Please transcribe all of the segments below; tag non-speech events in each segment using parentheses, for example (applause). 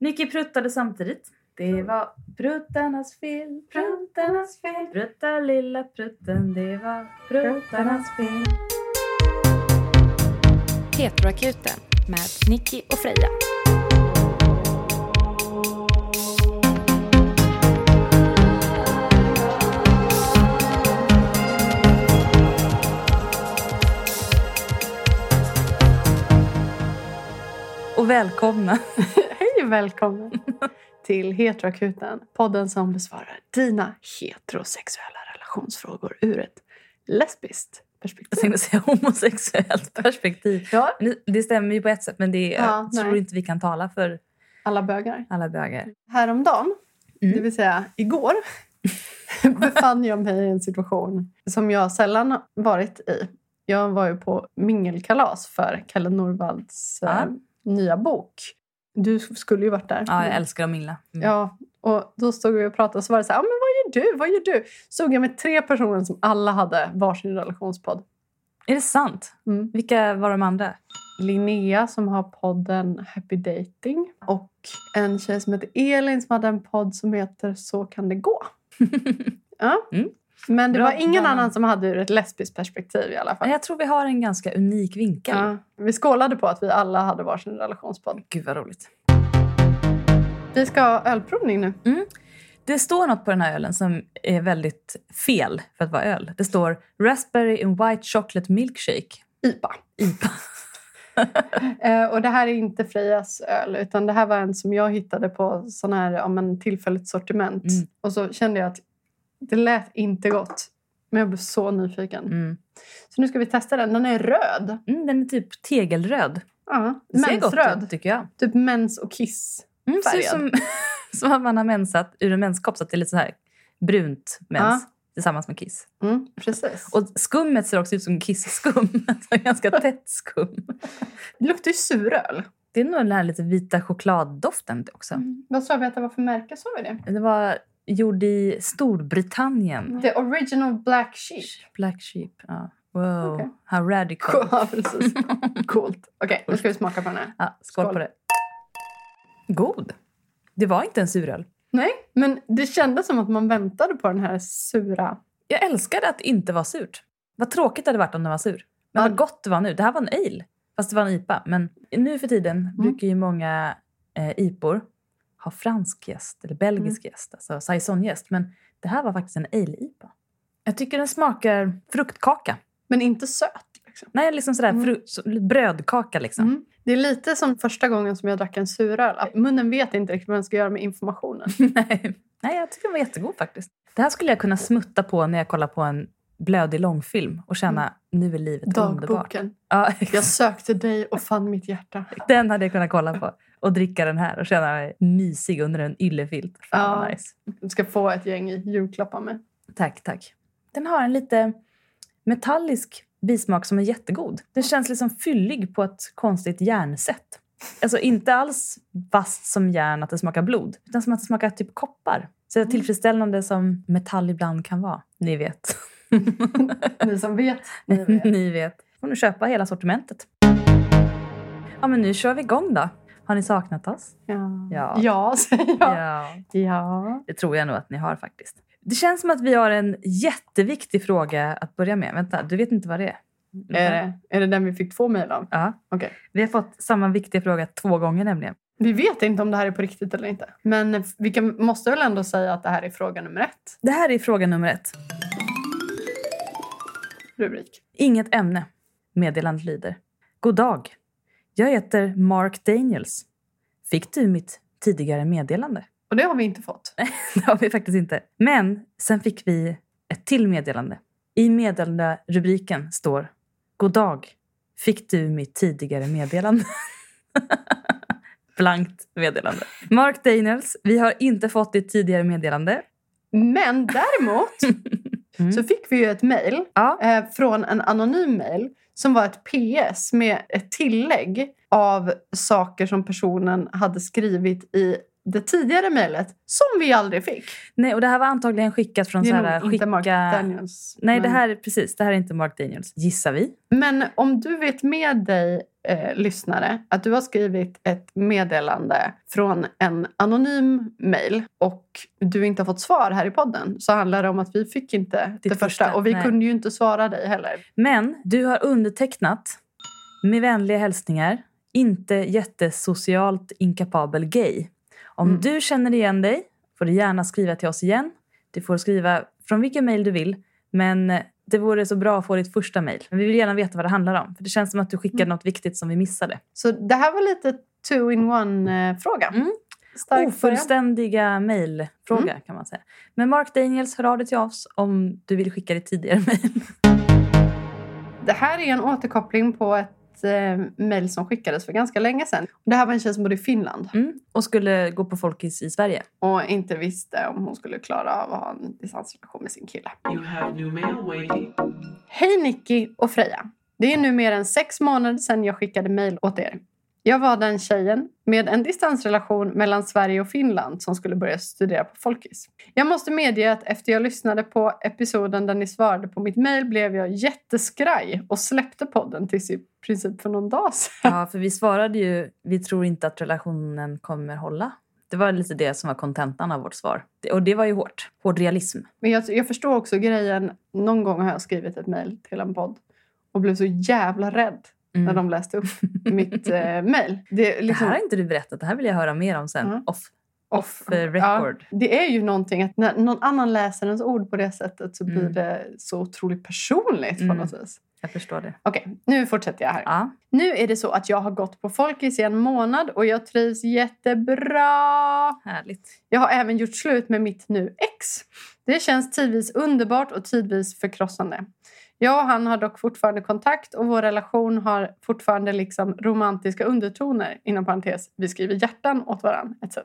Nicky pruttade samtidigt. Det var pruttarnas fel, pruttarnas fel. Prutta lilla prutten, det var pruttarnas fel. Heteroakuten med Nicky och Freja. Och välkomna. (laughs) Välkommen till Heteroakuten. Podden som besvarar dina heterosexuella relationsfrågor ur ett lesbiskt Jag perspektiv. tänkte säga homosexuellt perspektiv. Ja, Det stämmer ju på ett sätt men det är, Ja, jag tror inte vi kan tala för alla bögar. alla bögar. Häromdagen, Mm. det vill säga igår, (laughs) befann jag mig i en situation som jag sällan varit i. Jag var ju på mingelkalas för Kalle Norvalds eh, Ja. nya bok. Du skulle ju varit där. Ja, jag älskar att mingla. Mm. Ja, och då stod vi och pratade och så var det så här, ah, men vad gör du? Vad gör du? Stod jag med tre personer som alla hade varsin relationspodd. Är det sant? Mm. Vilka var de andra? Linnea som har podden Happy Dating och en tjej som heter Elin som hade en podd som heter Så kan det gå. (laughs) Ja. Mm. Men det Bra, var ingen annan som hade ur ett lesbiskt perspektiv i alla fall. Jag tror vi har en ganska unik vinkel. Ja. Vi skålade på att vi alla hade varsin relationspodd. Gud vad roligt. Vi ska ha ölprovning nu. Det står något på den här ölen som är väldigt fel för att vara öl. Det står Raspberry and White Chocolate Milkshake. IPA. IPA. (laughs) Eh, och det här är inte Frejas öl, utan det här var en som jag hittade på sån här, ja, men tillfälligt sortiment. Mm. Och så kände jag att det lät inte gott. Men jag blev så nyfiken. Mm. Så nu ska vi testa den. Den är röd. Mm, den är typ tegelröd. Ja, mensröd. ut tycker jag. Typ mens och kiss. Mm, ser ut som, (laughs) som att man har mensat ur en menskopp så att det är lite så här brunt mens tillsammans med kiss. Mm, precis. Och skummet ser också ut som kissskum. (laughs) Alltså ganska tätt skum. det luktar ju suröl. Det är nog den här lite vita chokladdoften också. Mm. Vad sa vi att det var för märke? Sa vi det? Det var gjord i Storbritannien. The original black sheep. Black sheep. Ja. Wow, Okej. how radical. (laughs) Ja, precis. Coolt. Okej, nu ska vi smaka på den här. Ja, skål, Skål. på det. God. Det var inte en suröl. Nej, men det kändes som att man väntade på den här sura... Jag älskade att det inte var surt. Vad tråkigt det hade varit om det var sur. Men Ja. vad gott det var nu. Det här var en ale, fast det var en IPA. Men nu för tiden Mm. brukar ju många eh, IPor ha fransk gäst eller belgisk Mm. gäst, alltså saisongäst. Men det här var faktiskt en ale-IPA. Jag tycker den smakar fruktkaka. Men inte söt. Liksom. Nej, liksom sådär Mm. brödkaka liksom. Mm. Det är lite som första gången som jag drack en suröl. Munnen vet inte riktigt vad den ska göra med informationen. (laughs) Nej. Nej, jag tycker den var jättegod faktiskt. Det här skulle jag kunna smutta på när jag kollar på en blödig långfilm och känna nu är livet underbart. Dagboken. Ja, (laughs) Jag sökte dig och fann mitt hjärta. den hade jag kunnat kolla på. Och dricka den här och känna mig mysig under en yllefilt. Fan Ja. nice. Du ska få ett gäng i julklapp av mig. Tack, tack. Den har en lite metallisk bismak som är jättegod. Den känns liksom fyllig på ett konstigt järnsätt. Alltså inte alls vasst som järn att det smakar blod, utan som att det smakar typ koppar. Så tillfredsställande som metall ibland kan vara. Ni vet. (laughs) Ni som vet, ni (laughs) vet. Ni vet. får ni köpa hela sortimentet. Ja, men nu kör vi igång då. Har ni saknat oss? Ja, Ja. ja säger jag. ja. Ja. Det tror jag nog att ni har faktiskt. Det känns som att vi har en jätteviktig fråga att börja med. Vänta, du vet inte vad det är? Är det, är det den vi fick två mejl av? Ja. Okej. Vi har fått samma viktiga fråga två gånger nämligen. Vi vet inte om det här är på riktigt eller inte. Men vi kan, måste väl ändå säga att det här är fråga nummer ett. Det här är fråga nummer ett. Rubrik. Inget ämne. Meddelandet lyder. God dag. Jag heter Mark Daniels. Fick du mitt tidigare meddelande? (laughs) Och det har vi inte fått. Det har vi faktiskt inte. Men sen fick vi ett till meddelande. I meddelanderubriken står God dag. Fick du mitt tidigare meddelande? (laughs) Blankt meddelande. Mark Daniels, vi har inte fått ditt tidigare meddelande. Men däremot (laughs) Mm. så fick vi ju ett mejl Ja, eh, från en anonym mejl som var ett PS med ett tillägg av saker som personen hade skrivit i det tidigare mejlet som vi aldrig fick. nej, och det här var antagligen skickat från Det så är här, nog inte Mark skicka... Daniels. Nej, det men, här är precis. Det här är inte Mark Daniels, gissar vi. men om du vet med dig eh, lyssnare att du har skrivit ett meddelande från en anonym mail och du inte har fått svar här i podden så handlar det om att vi fick inte Ditt det första första, och vi nej. kunde ju inte svara dig heller. Men du har undertecknat med vänliga hälsningar, inte jättesocialt inkapabel gay. Om Mm. du känner igen dig får du gärna skriva till oss igen. Du får skriva från vilken mejl du vill. Men det vore så bra att få ditt första mejl. Men vi vill gärna veta vad det handlar om. För Det känns som att du skickade Mm. något viktigt som vi missade. Så det här var lite two-in-one-fråga. Mm. Stark. Ofullständiga mejlfråga Mm. kan man säga. Men Mark Daniels, hör av dig till oss om du vill skicka ditt tidigare mejl. Det här är en återkoppling på ett eh, mejl som skickades för ganska länge sedan. Det här var en tjej som bodde i Finland Mm. Och skulle gå på Folkis i Sverige. och inte visste om hon skulle klara av att ha en distansrelation med sin kille. You have new mail waiting. Hej Nicky och Freja. Det är nu mer än sex månader sedan jag skickade mejl åt er. Jag var den tjejen med en distansrelation mellan Sverige och Finland som skulle börja studera på Folkis. Jag måste medge att efter jag lyssnade på episoden där ni svarade på mitt mejl blev jag jätteskraj och släppte podden tills i princip för någon dag sedan. Ja, för vi svarade ju vi tror inte att relationen kommer hålla. Det var lite det som var kontentan av vårt svar. Och det var ju hårt. Hård realism. Men jag, jag förstår också grejen. Någon gång har jag skrivit ett mejl till en podd och blev så jävla rädd Mm. när de läste upp (laughs) mitt eh, mejl. Det, är Det liksom, här har inte du berättat. Det här vill jag höra mer om sen. Mm. Off, off eh, Ja, record. det är ju någonting att när någon annan läser ens ord på det sättet så blir Mm. det så otroligt personligt på Mm. något vis. Jag förstår det. Okej, nu fortsätter jag här. Ja. Nu är det så att jag har gått på Folkis i en månad och jag trivs jättebra. Härligt. Jag har även gjort slut med mitt nu ex. Det känns tidvis underbart och tidvis förkrossande. Jag och han har dock fortfarande kontakt och vår relation har fortfarande liksom romantiska undertoner. Inom parentes, vi skriver hjärtan åt varandra etc.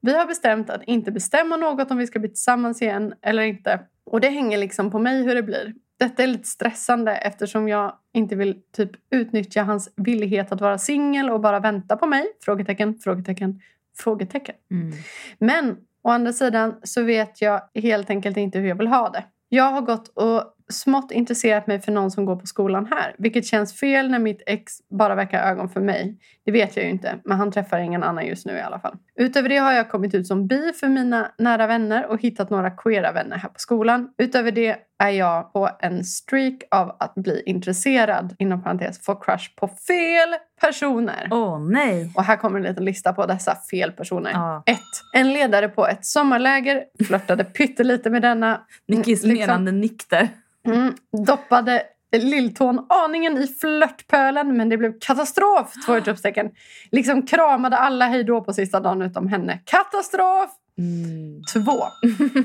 Vi har bestämt att inte bestämma något om vi ska bli tillsammans igen eller inte. Och det hänger liksom på mig hur det blir. Detta är lite stressande eftersom jag inte vill typ utnyttja hans villighet att vara singel och bara vänta på mig. Frågetecken, frågetecken, frågetecken. Mm. Men å andra sidan så vet jag helt enkelt inte hur jag vill ha det. Jag har gått och smått intresserat mig för någon som går på skolan här. Vilket känns fel när mitt ex bara verkar ögon för mig. Det vet jag ju inte, men han träffar ingen annan just nu i alla fall. Utöver det har jag kommit ut som bi för mina nära vänner och hittat några queera vänner här på skolan. Utöver det är jag på en streak av att bli intresserad, inom parentes, få crush på fel personer. Åh nej! Och här kommer en liten lista på dessa fel personer. Ja. 1. En ledare på ett sommarläger flörtade (laughs) pyttelite med denna. Nickis Liksom. menande nick där. Mm, doppade lilltån aningen i flörtpölen men det blev katastrof! Två (gasps) utropstecken. Liksom kramade alla hejdå på sista dagen utom henne. Katastrof! Mm. Två.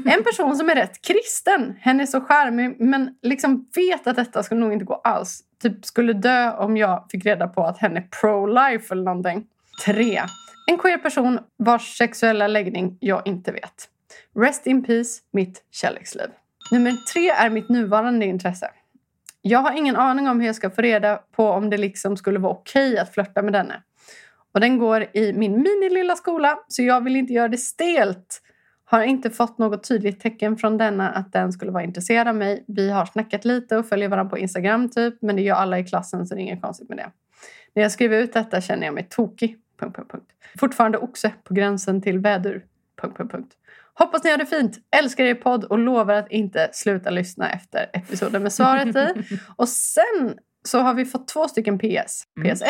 En person som är rätt kristen. Hen är så charmig men liksom vet att detta skulle nog inte gå alls. Typ skulle dö om jag fick reda på att hen är pro-life eller någonting. Tre. En queer person vars sexuella läggning jag inte vet. Rest in peace, mitt kärleksliv. Nummer tre är mitt nuvarande intresse. Jag har ingen aning om hur jag ska få reda på om det liksom skulle vara okej att flörta med denne. Och den går i min minililla skola så jag vill inte göra det stelt. Har inte fått något tydligt tecken från denna att den skulle vara intresserad av mig. Vi har snackat lite och följer varandra på Instagram typ men det gör alla i klassen så det är inget konstigt med det. När jag skriver ut detta känner jag mig tokig. Punkt, punkt, punkt. Fortfarande oxe på gränsen till vädur. Punkt, punkt, punkt. Hoppas ni har det fint. Älskar er podd och lovar att inte sluta lyssna efter episoden med svaret i. (laughs) Och sen så har vi fått två stycken PS. Mm. PS1.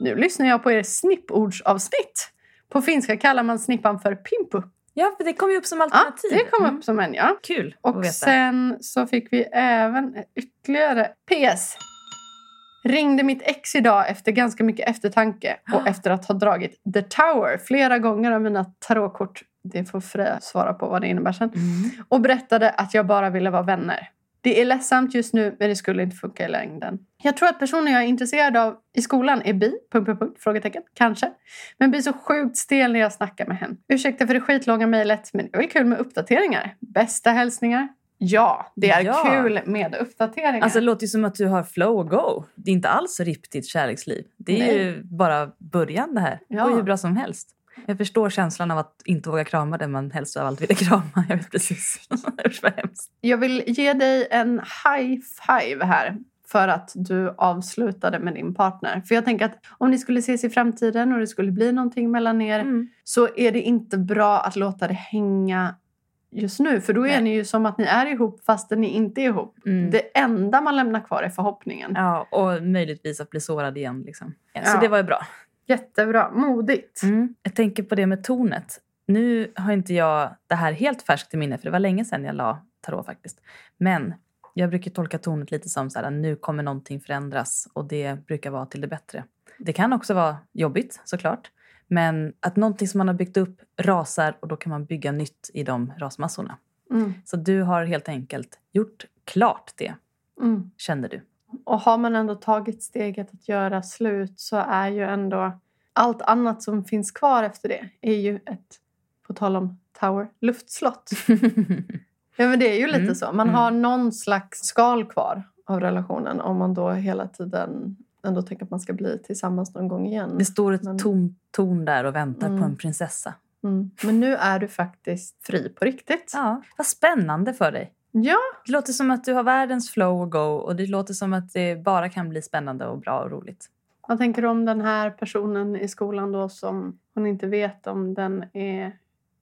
Nu lyssnar jag på er snippordsavsnitt. På finska kallar man snippan för pimpu. Ja, för det kom ju upp som Ja, alternativ. det kom Mm. upp som en ja. Kul Och sen så fick vi även ytterligare PS. Ringde mitt ex idag efter ganska mycket eftertanke och (gasps) efter att ha dragit The Tower flera gånger av mina tarotkort. Det får Freja svara på vad det innebär sen. Mm. Och berättade att jag bara ville vara vänner. Det är ledsamt just nu men det skulle inte funka i längden. Jag tror att personen jag är intresserad av i skolan är bi, punkt, punkt, punkt, frågetecken, kanske. Men blir så sjukt stel när jag snackar med henne. Ursäkta för det skitlånga mejlet men det är väl kul med uppdateringar. Bästa hälsningar. Ja, det är Ja. kul med uppdateringar. Alltså det låter ju som att du har flow och go. Det är inte alls ripp ditt kärleksliv. Det är Nej. ju bara början det här. Ja. ju hur bra som helst. Jag förstår känslan av att inte våga krama den man helst av allt ville krama. (laughs) Jag vet precis. Usch vad hemskt. Jag vill ge dig en high five här. för att du avslutade med din partner. För jag tänker att om ni skulle ses i framtiden och det skulle bli någonting mellan er Mm. så är det inte bra att låta det hänga just nu. För då är Nej. ni ju som att ni är ihop fastän ni inte är ihop. Mm. Det enda man lämnar kvar är förhoppningen. Ja, och möjligtvis att bli sårad igen. Liksom. Ja, så Ja. det var ju bra. Jättebra, modigt. Mm. Jag tänker på det med tonet. Nu har inte jag det här helt färskt i minne, för det var länge sedan jag la tarot faktiskt. Men jag brukar tolka tonet lite som så här, nu kommer någonting förändras och det brukar vara till det bättre. Det kan också vara jobbigt såklart. Men att någonting som man har byggt upp rasar och då kan man bygga nytt i de rasmassorna. Mm. Så du har helt enkelt gjort klart det, Mm. kände du. Och har man ändå tagit steget att göra slut så är ju ändå allt annat som finns kvar efter det är ju ett, på tal om Tower, luftslott. (laughs) Ja men det är ju lite Mm. så. Man Mm. har någon slags skal kvar av relationen om man då hela tiden ändå tänker att man ska bli tillsammans någon gång igen. Det står ett Men- tom torn där och väntar Mm. på en prinsessa. Mm. Men nu är du faktiskt fri på riktigt. Ja, vad spännande för dig. Ja, Det låter som att du har världens flow och go och det låter som att det bara kan bli spännande och bra och roligt. Vad tänker du om den här personen i skolan då som hon inte vet om den är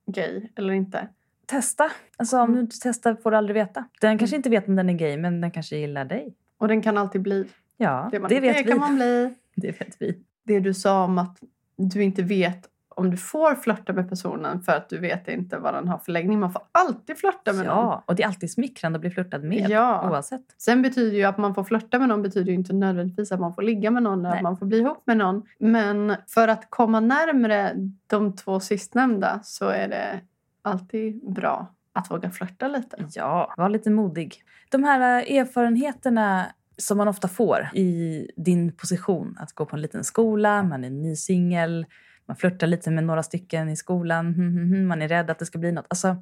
gay eller inte? Testa. Alltså om Mm. du inte testar får du aldrig veta. Den kanske inte vet om den är gay men den kanske gillar dig. Och den kan alltid bli Ja, det man det vet är vi. kan man bli. (laughs) Det vet vi. Det du sa om att du inte vet om du får flörta med personen för att du vet inte vad den har för läggning. Man får alltid flörta med någon. Ja, och det är alltid smickrande att bli flörtad med Ja. oavsett. Sen betyder ju att man får flörta med någon betyder ju inte nödvändigtvis att man får ligga med någon eller att man får bli ihop med någon. Men för att komma närmre de två sistnämnda så är det alltid bra att våga flörta lite. Ja, var lite modig. De här äh, erfarenheterna som man ofta får i din position, att gå på en liten skola, man är ny singel, man flörtar lite med några stycken i skolan, hm, hm, hm, man är rädd att det ska bli något. Alltså,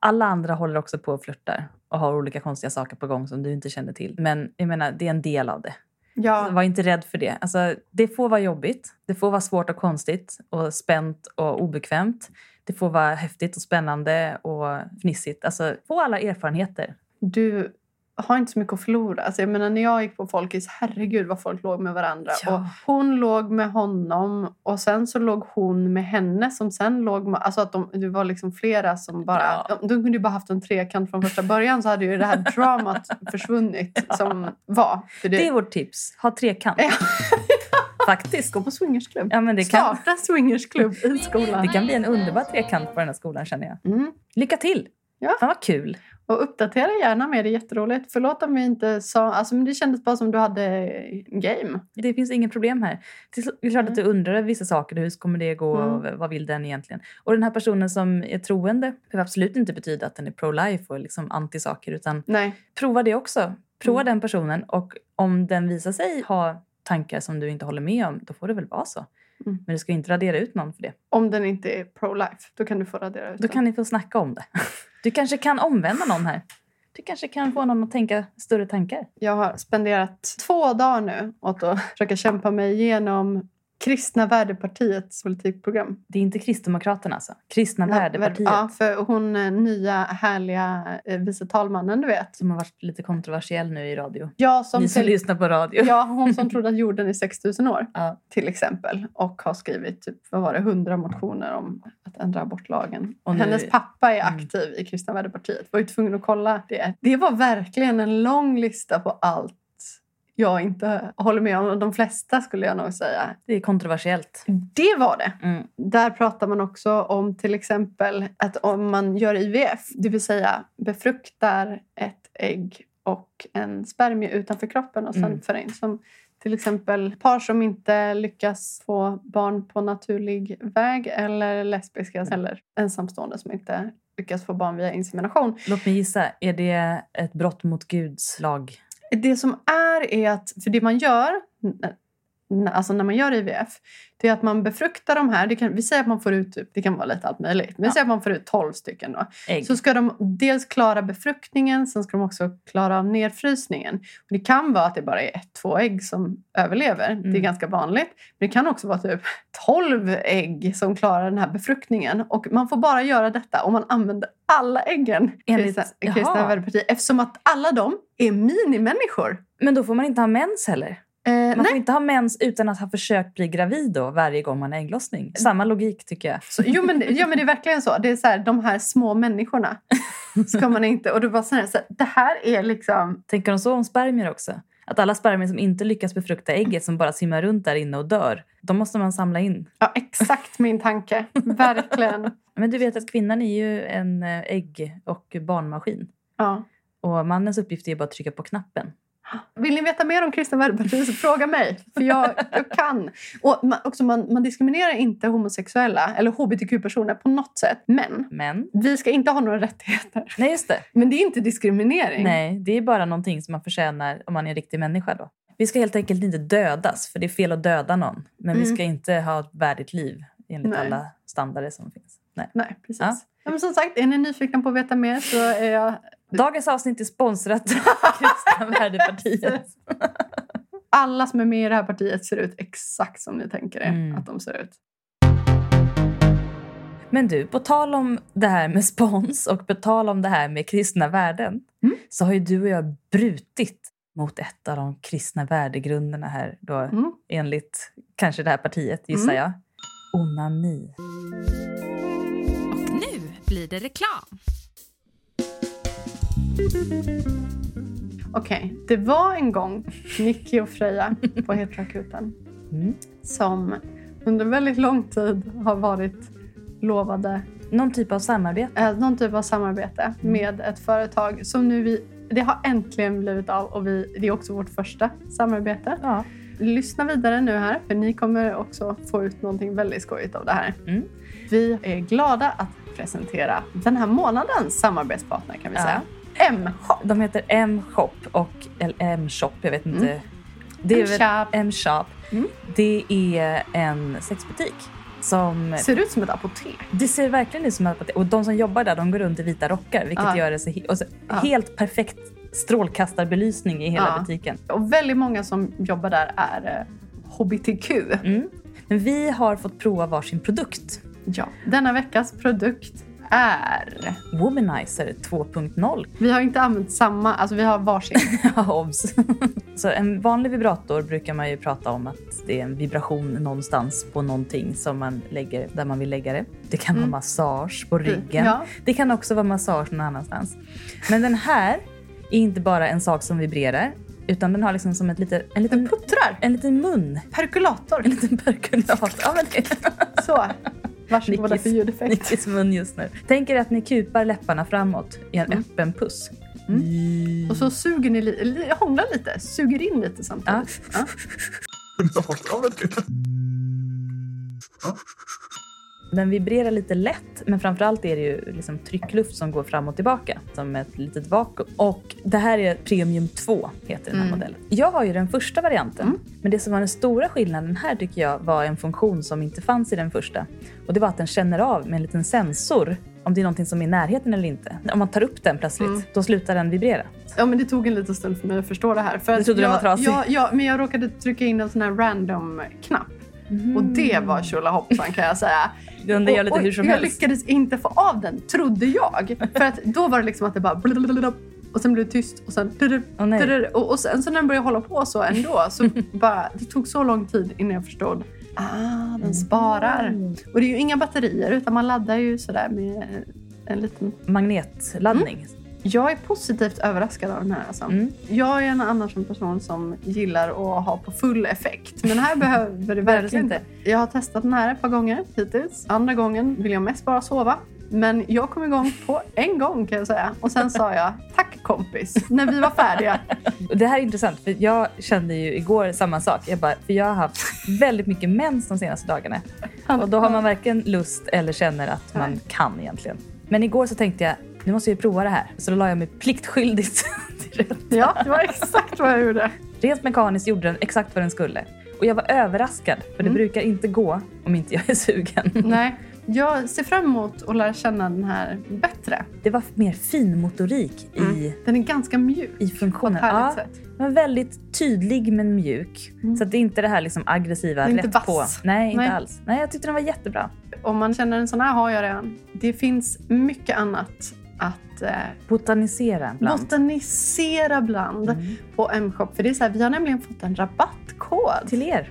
alla andra håller också på och flörtar och har olika konstiga saker på gång som du inte känner till. Men jag menar, det är en del av det. Ja, var inte rädd för det. Alltså, det får vara jobbigt, det får vara svårt och konstigt och spänt och obekvämt. Det får vara häftigt och spännande och fnissigt. Alltså, få alla erfarenheter. du har inte så mycket att förlora. Alltså jag menar, när jag gick på Folkis, herregud vad folk låg med varandra. Ja. Och hon låg med honom och sen så låg hon med henne som sen låg med... Alltså att de, det var liksom flera som bara... Ja. De, de kunde ju bara haft en trekant från första början så hade ju det här dramat (laughs) försvunnit som var. Det, Det är vårt tips. Ha trekant. Ja. (laughs) Faktiskt. Gå på swingersklubb. Ja, men det, kan, Starta swingersklubb i skolan. det kan bli en underbar trekant på den här skolan känner jag. Mm. Lycka till! Ja. Fan vad kul! Och uppdatera gärna med det, jätteroligt. Förlåt om vi inte sa... Alltså, men det kändes bara som du hade game. Det finns inget problem här. Det är klart att du undrar över vissa saker. Hur kommer det gå? Mm. Vad vill den egentligen? Och den här personen som är troende behöver absolut inte betyda att den är pro-life och liksom anti-saker. Utan Nej. prova det också. Prova Mm. den personen och om den visar sig ha tankar som du inte håller med om, då får det väl vara så. Mm. Men du ska inte radera ut någon för det. Om den inte är pro-life, då kan du få radera ut Då den. kan ni få snacka om det. (laughs) Du kanske kan omvända någon här. Du kanske kan få någon att tänka större tankar. Jag har spenderat två dagar nu åt att försöka kämpa mig igenom Kristna värdepartiets politikprogram. Det är inte Kristdemokraterna alltså. Kristna Ja, värdepartiet. Ja, för hon eh, nya härliga eh, vice talmannen, du vet. Som har varit lite kontroversiell nu i radio. Jag som Ni som till, lyssnar på radio. ja, hon som trodde att jorden är 6000 år, Ja. till exempel. Och har skrivit typ, vad var det, 100 motioner om att ändra abortlagen. Och nu- Hennes pappa är Mm. aktiv i Kristna värdepartiet. Var ju tvungen att kolla det. Det var verkligen en lång lista på allt jag inte håller med om. De flesta skulle jag nog säga. Det är kontroversiellt. Det var det. Mm. Där pratar man också om till exempel att om man gör IVF, det vill säga befruktar ett ägg och en spermie utanför kroppen och sen Mm. för in. Som till exempel par som inte lyckas få barn på naturlig väg eller lesbiska Mm. eller ensamstående som inte lyckas få barn via insemination. Låt mig gissa. Är det ett brott mot Guds lag? Det som är är att, för det man gör, alltså när man gör IVF, det är att man befruktar de här. Kan, vi säger att man får ut, typ, det kan vara lite allt möjligt, men vi Ja. säger att man får ut 12 stycken då. Ägg? Så ska de dels klara befruktningen, sen ska de också klara av nedfrysningen. Och det kan vara att det bara är ett, två ägg som överlever. Det är Mm. ganska vanligt. Men det kan också vara typ 12 ägg som klarar den här befruktningen. Och man får bara göra detta om man använder alla äggen i Enligt- kristna- i kristna Jaha. värdepartiet. Eftersom att alla de är minimänniskor. Men då får man inte ha mens heller. Eh, Man nej, får inte ha mens utan att ha försökt bli gravid då varje gång man har ägglossning. Samma logik tycker jag. så, jo, men, ja, men det är verkligen så. Det är så här, de här små människorna (laughs) ska man inte... Och det var så här, så här, det här är liksom... Tänker de så om spermier också? Att alla spermier som inte lyckas befrukta ägget som bara simmar runt där inne och dör, de måste man samla in. Ja, exakt min tanke. Verkligen. (laughs) Men du vet att kvinnan är ju en eh, ägg och barnmaskin. Ja. Och mannens uppgift är bara att trycka på knappen. Vill ni veta mer om Kristna Värdepartiet så fråga mig. För jag, jag kan. Och man, också man, man diskriminerar inte homosexuella eller hbtq-personer på något sätt. Men Men, vi ska inte ha några rättigheter. nej just det. Men det är inte diskriminering. Nej, det är bara någonting som man förtjänar om man är en riktig människa då. Vi ska helt enkelt inte dödas, för det är fel att döda någon. Men vi Mm. ska inte ha ett värdigt liv enligt Nej. alla standarder som finns. Nej. Nej, precis. Ja. Ja. men som sagt, är ni nyfikna på att veta mer så är jag... Dagens avsnitt är sponsrat av (laughs) Kristna Värdepartiet. Alla som är med i det här partiet ser ut exakt som ni tänker er Mm. att de ser ut. Men du, på tal om det här med spons och på tal om det här med kristna värden Mm. så har ju du och jag brutit mot ett av de kristna värdegrunderna här då, Mm. enligt kanske det här partiet, gissar Mm. jag. Onani. Blir det reklam. Okej, det var en gång Nicky och Freja på Heteroakuten Mm. som under väldigt lång tid har varit lovade Någon typ av samarbete. eh, någon typ av samarbete med ett företag som nu vi... Det har äntligen blivit av och vi, det är också vårt första samarbete. Ja. Lyssna vidare nu här för ni kommer också få ut någonting väldigt skojigt av det här. Mm. Vi är glada att presentera den här månadens samarbetspartner kan vi Ja. säga. M-shop. De heter M-shop och M-shop, jag vet inte. Det är M-shop. Mm. Det är en sexbutik som Ser ut som ett apotek. Det ser verkligen ut som att... Och de som jobbar där de går runt i vita rockar. Vilket Ja. gör det så, he- så Ja. helt perfekt strålkastarbelysning i hela Ja. butiken. Och väldigt många som jobbar där är eh, HBTQ. Mm. Men vi har fått prova varsin produkt. Ja. Denna veckas produkt är... Womanizer 2.0. Vi har inte använt samma, alltså vi har varsin. (laughs) Obs. Så en vanlig vibrator brukar man ju prata om att det är en vibration någonstans på någonting som man lägger där man vill lägga det. Det kan vara Mm. massage på ryggen. Ja. Det kan också vara massage någon annanstans. Men den här är inte bara en sak som vibrerar utan den har liksom som ett litet, en, Den liten, puttrar. en liten mun. Perkulator. En liten perkulator. Ja, men det Så. Varsågoda för ljudeffekt. Nickis mun just nu. Tänk er att ni kupar läpparna framåt i en Mm. öppen puss. Mm. Och så suger ni li, hånglar lite, suger in lite samtidigt. Ja. Den vibrerar lite lätt, men framförallt är det ju liksom tryckluft som går fram och tillbaka som ett litet vakuum. Och det här är Premium 2, heter den här Mm. modellen. Jag har ju den första varianten, Mm. men det som var den stora skillnaden här tycker jag var en funktion som inte fanns i den första. Och det var att den känner av med en liten sensor om det är någonting som är i närheten eller inte. Om man tar upp den plötsligt, Mm. då slutar den vibrera. ja, men det tog en liten stund för mig att förstå det här. För Du trodde den jag, var trasig? Ja, ja, men jag råkade trycka in en sån här random-knapp. Och det var tjolahoppsan kan jag säga. Den gör lite hur och som jag helst. lyckades inte få av den, trodde jag. För att då var det liksom att det bara... Och sen blev det tyst och sen... Nej. Och, och sen så när den började hålla på så ändå så (laughs) bara... Det tog så lång tid innan jag förstod. Ah, den sparar. Och det är ju inga batterier utan man laddar ju sådär med en liten... Magnetladdning. Jag är positivt överraskad av den här alltså. Mm. Jag är en annars en person som gillar att ha på full effekt. Men här behöver det (laughs) verkligen inte. Jag har testat den här ett par gånger hittills. Andra gången vill jag mest bara sova. Men jag kom igång på en gång kan jag säga. Och sen sa jag tack kompis när vi var färdiga. Det här är intressant, för jag kände ju igår samma sak. Jag bara, för jag har haft väldigt mycket mens de senaste dagarna. Och då har man varken lust eller känner att man kan egentligen. Men igår så tänkte jag, nu måste jag ju prova det här. Så då la jag mig pliktskyldigt (laughs) till rätt. Ja, det var exakt vad jag gjorde. Rent mekaniskt gjorde den exakt vad den skulle. Och jag var överraskad, för det Mm. brukar inte gå om inte jag är sugen. Nej, jag ser fram emot att lära känna den här bättre. Det var mer finmotorik i, Mm. Den är ganska mjuk i på ett funktionen. Ja, sätt. den var väldigt tydlig men mjuk. Mm. Så det är inte det här liksom aggressiva rätt vass. på. Nej, inte Nej. alls. Nej, jag tyckte den var jättebra. Om man känner en sån här har jag redan. Det finns mycket annat att eh, Botanisera bland. botanisera bland Mm. på M-shop. För det är så här, vi har nämligen fått en rabattkod. Till er.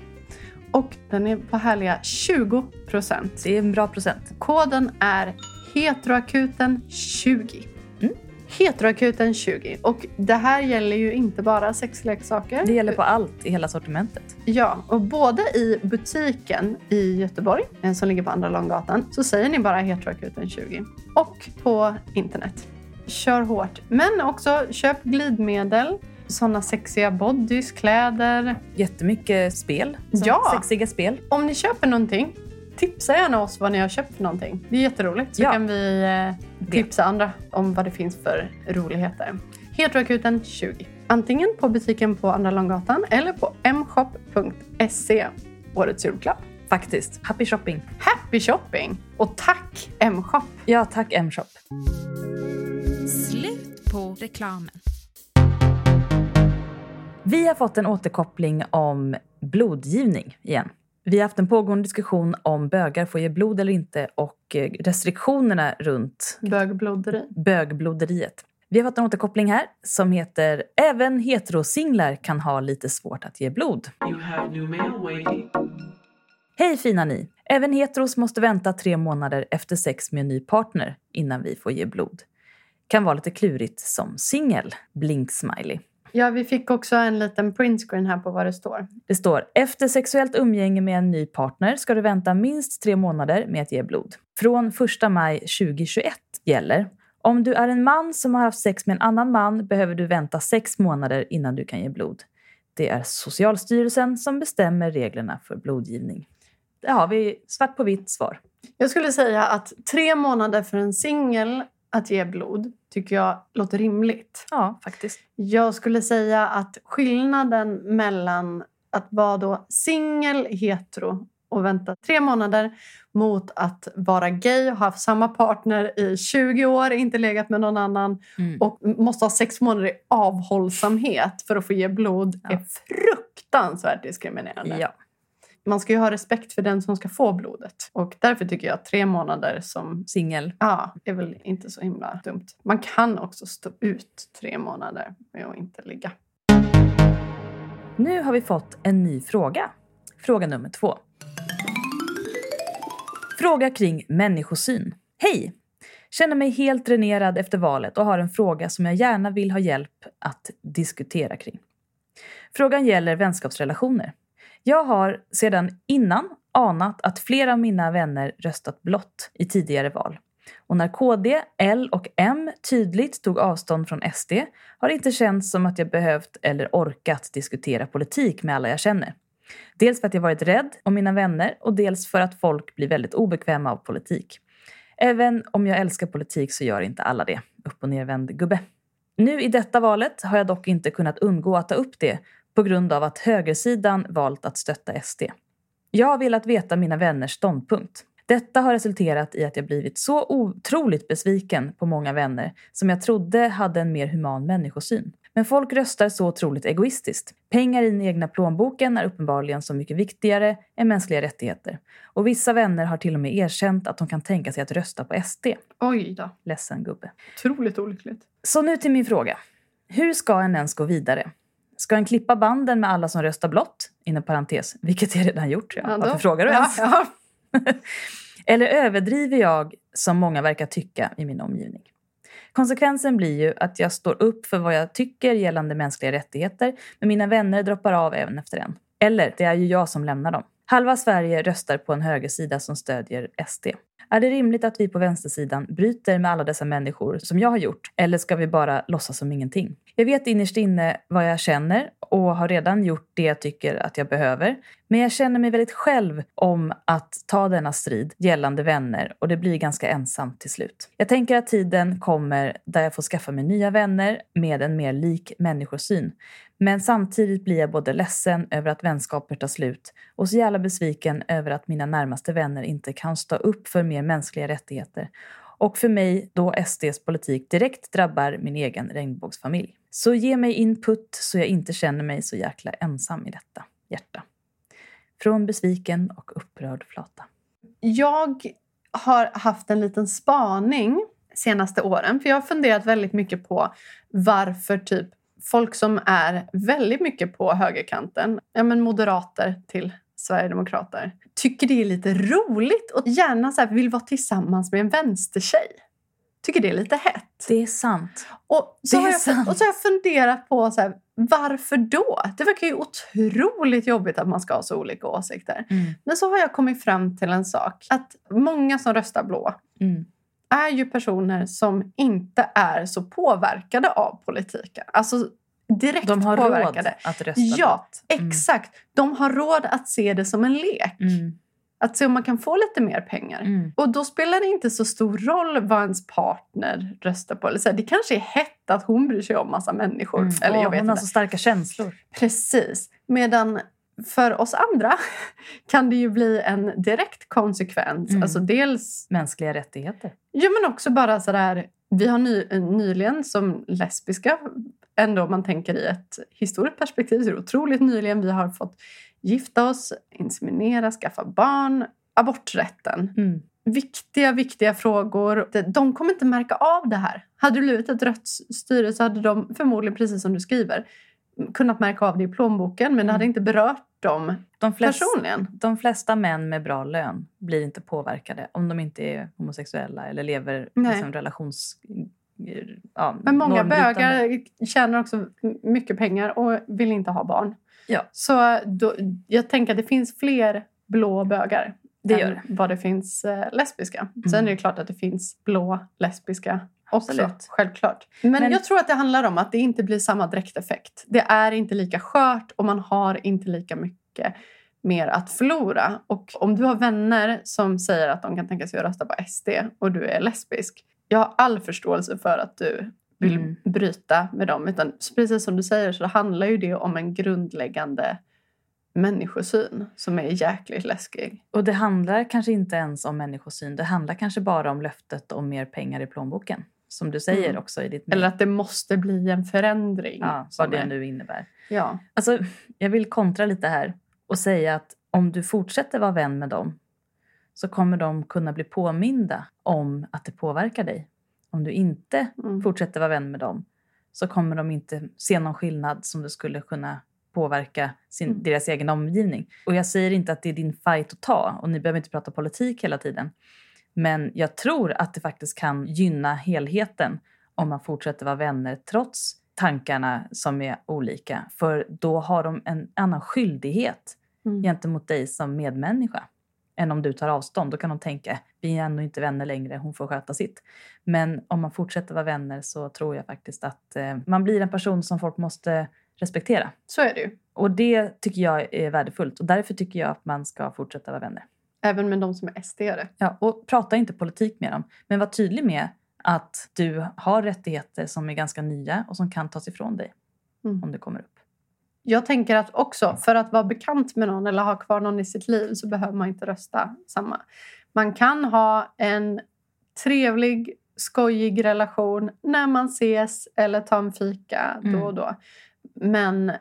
Och den är på härliga 20 procent. Det är en bra procent. Koden är heteroakuten20. Mm. Heteroakuten20. Och det här gäller ju inte bara sexleksaker. Det gäller på allt i hela sortimentet. Ja, och både i butiken i Göteborg, eh, som ligger på Andra Långgatan, så säger ni bara heteroakuten20. Och på internet. Kör hårt. Men också köp glidmedel, såna sexiga bodys, kläder. Jättemycket spel. Ja. Sexiga spel. Om ni köper någonting, tipsa gärna oss vad ni har köpt för någonting. Det är jätteroligt. Så Ja. kan vi eh, tipsa andra om vad det finns för roligheter. Heteroakuten 20. Antingen på butiken på Andra Långgatan eller på mshop.se. Årets julklapp. Faktiskt. Happy shopping. Happy shopping! Och tack M-shop! Ja, tack M-shop. Slut på reklamen. Vi har fått en återkoppling om blodgivning igen. Vi har haft en pågående diskussion om bögar får ge blod eller inte och eh, restriktionerna runt Bögbloderi. bögbloderiet. Vi har fått en återkoppling här som heter “Även heterosinglar kan ha lite svårt att ge blod”. You have new mail waiting. Hej fina ni! Även heteros måste vänta tre månader efter sex med en ny partner innan vi får ge blod. Kan vara lite klurigt som singel. Blink-smiley. Ja, vi fick också en liten printscreen här på vad det står. Det står efter sexuellt umgänge med en ny partner ska du vänta minst tre månader med att ge blod. Från 1 maj 2021 gäller om du är en man som har haft sex med en annan man behöver du vänta sex månader innan du kan ge blod. Det är Socialstyrelsen som bestämmer reglerna för blodgivning. Där har vi svart på vitt svar. Jag skulle säga att tre månader för en singel att ge blod tycker jag låter rimligt. Ja, faktiskt. Jag skulle säga att skillnaden mellan att vara då singel, hetero och vänta tre månader mot att vara gay och ha haft samma partner i 20 år, inte legat med någon annan Mm. och måste ha sex månader i avhållsamhet för att få ge blod Ja. är fruktansvärt diskriminerande. Ja. Man ska ju ha respekt för den som ska få blodet. Och därför tycker jag att tre månader som Singel. Ja, är väl inte så himla dumt. Man kan också stå ut tre månader med att inte ligga. Nu har vi fått en ny fråga. Fråga nummer två. Fråga kring människosyn. Hej! Känner mig helt dränerad efter valet och har en fråga som jag gärna vill ha hjälp att diskutera kring. Frågan gäller vänskapsrelationer. Jag har sedan innan anat att flera av mina vänner röstat blått i tidigare val. Och när KD, L och M tydligt tog avstånd från SD har det inte känts som att jag behövt eller orkat diskutera politik med alla jag känner. Dels för att jag varit rädd om mina vänner och dels för att folk blir väldigt obekväma av politik. Även om jag älskar politik så gör inte alla det. Upp och nervänd gubbe. Nu i detta valet har jag dock inte kunnat undgå att ta upp det på grund av att högersidan valt att stötta SD. Jag har velat veta mina vänners ståndpunkt. Detta har resulterat i att jag blivit så otroligt besviken på många vänner som jag trodde hade en mer human människosyn. Men folk röstar så otroligt egoistiskt. Pengar i den egna plånboken är uppenbarligen så mycket viktigare än mänskliga rättigheter. Och vissa vänner har till och med erkänt att de kan tänka sig att rösta på SD. Oj då. Ledsen gubbe. Otroligt olyckligt. Så nu till min fråga. Hur ska en ens gå vidare? Ska en klippa banden med alla som röstar blått? Inom parentes, vilket jag redan gjort. Ja. Ja, Varför frågar du ja, ens? Ja. (laughs) Eller överdriver jag, som många verkar tycka i min omgivning? Konsekvensen blir ju att jag står upp för vad jag tycker gällande mänskliga rättigheter, men mina vänner droppar av även efter en. Eller, det är ju jag som lämnar dem. Halva Sverige röstar på en högersida som stödjer SD. Är det rimligt att vi på vänstersidan bryter med alla dessa människor som jag har gjort? Eller ska vi bara låtsas som ingenting? Jag vet innerst inne vad jag känner och har redan gjort det jag tycker att jag behöver. Men jag känner mig väldigt själv om att ta denna strid gällande vänner och det blir ganska ensamt till slut. Jag tänker att tiden kommer där jag får skaffa mig nya vänner med en mer lik människosyn. Men samtidigt blir jag både ledsen över att vänskaper tar slut och så jävla besviken över att mina närmaste vänner inte kan stå upp för mer mänskliga rättigheter. Och för mig då SDs politik direkt drabbar min egen regnbågsfamilj. Så ge mig input så jag inte känner mig så jäkla ensam i detta. Hjärta. Från besviken och upprörd flata. Jag har haft en liten spaning senaste åren. För jag har funderat väldigt mycket på varför typ folk som är väldigt mycket på högerkanten, ja men moderater till sverigedemokrater, tycker det är lite roligt och gärna så vill vara tillsammans med en vänstertjej. Tycker det är lite hett. Det är sant. Och så, Det är har jag, sant. och så har jag funderat på så här, varför då? Det verkar ju otroligt jobbigt att man ska ha så olika åsikter. Mm. Men så har jag kommit fram till en sak. Att många som röstar blå Mm. Är ju personer som inte är så påverkade av politiken. Alltså direkt De har påverkade. råd att rösta Ja. Mm. exakt. De har råd att se det som en lek. Mm. Att se om man kan få lite mer pengar. Mm. Och då spelar det inte så stor roll vad ens partner röstar på. Eller så det kanske är hett att hon bryr sig om massa människor. Mm. Eller jag vet hon har så starka känslor. Precis. Medan för oss andra (laughs) kan det ju bli en direkt konsekvens. Mm. Alltså dels, Mänskliga rättigheter. Ja men också bara sådär, vi har ny, nyligen som lesbiska, ändå om man tänker i ett historiskt perspektiv, så är det otroligt nyligen vi har fått gifta oss, inseminera, skaffa barn, aborträtten. Mm. Viktiga, viktiga frågor. De- kommer inte märka av det här. Hade det blivit ett rött styre så hade de förmodligen, precis som du skriver, kunnat märka av det i plånboken. Men det hade Mm. inte berört dem De, flesta, personligen. de flesta män med bra lön blir inte påverkade om de inte är homosexuella eller lever Nej. liksom, relations... Ja, Men många bögar tjänar också mycket pengar och vill inte ha barn. Ja. Så då, jag tänker att det finns fler blå bögar Det än gör det. vad det finns eh, lesbiska. Sen Mm. är det klart att det finns blå lesbiska också. Absolut. Självklart. Men, Men- jag tror att det handlar om att det inte blir samma direkteffekt. Det är inte lika skört och man har inte lika mycket mer att förlora. Och om du har vänner som säger att de kan tänka sig att rösta på SD och du är lesbisk. Jag har all förståelse för att du vill Mm. bryta med dem. Utan precis som du säger så handlar ju det om en grundläggande människosyn som är jäkligt läskig. Och det handlar kanske inte ens om människosyn. Det handlar kanske bara om löftet om mer pengar i plånboken. Som du säger Mm. också i ditt Eller att det måste bli en förändring. Ja, vad det är- nu innebär. Ja. Alltså, jag vill kontra lite här och säga att om du fortsätter vara vän med dem så kommer de kunna bli påminda om att det påverkar dig. Om du inte Mm. fortsätter vara vän med dem så kommer de inte se någon skillnad som det skulle kunna påverka sin, Mm. deras egen omgivning. Och jag säger inte att det är din fight att ta och ni behöver inte prata politik hela tiden. Men jag tror att det faktiskt kan gynna helheten om man fortsätter vara vänner trots tankarna som är olika. För då har de en annan skyldighet Mm. gentemot dig som medmänniska än om du tar avstånd. Då kan de tänka, vi är ändå inte vänner längre, hon får sköta sitt. Men om man fortsätter vara vänner så tror jag faktiskt att eh, man blir en person som folk måste respektera. Så är det ju. Och det tycker jag är värdefullt och därför tycker jag att man ska fortsätta vara vänner. Även med de som är SD-are. Ja, och prata inte politik med dem, men var tydlig med att du har rättigheter som är ganska nya och som kan tas ifrån dig Mm. om det kommer upp. Jag tänker att också för att vara bekant med någon eller ha kvar någon i sitt liv så behöver man inte rösta samma. Man kan ha en trevlig, skojig relation när man ses eller tar en fika då Mm. och då. Men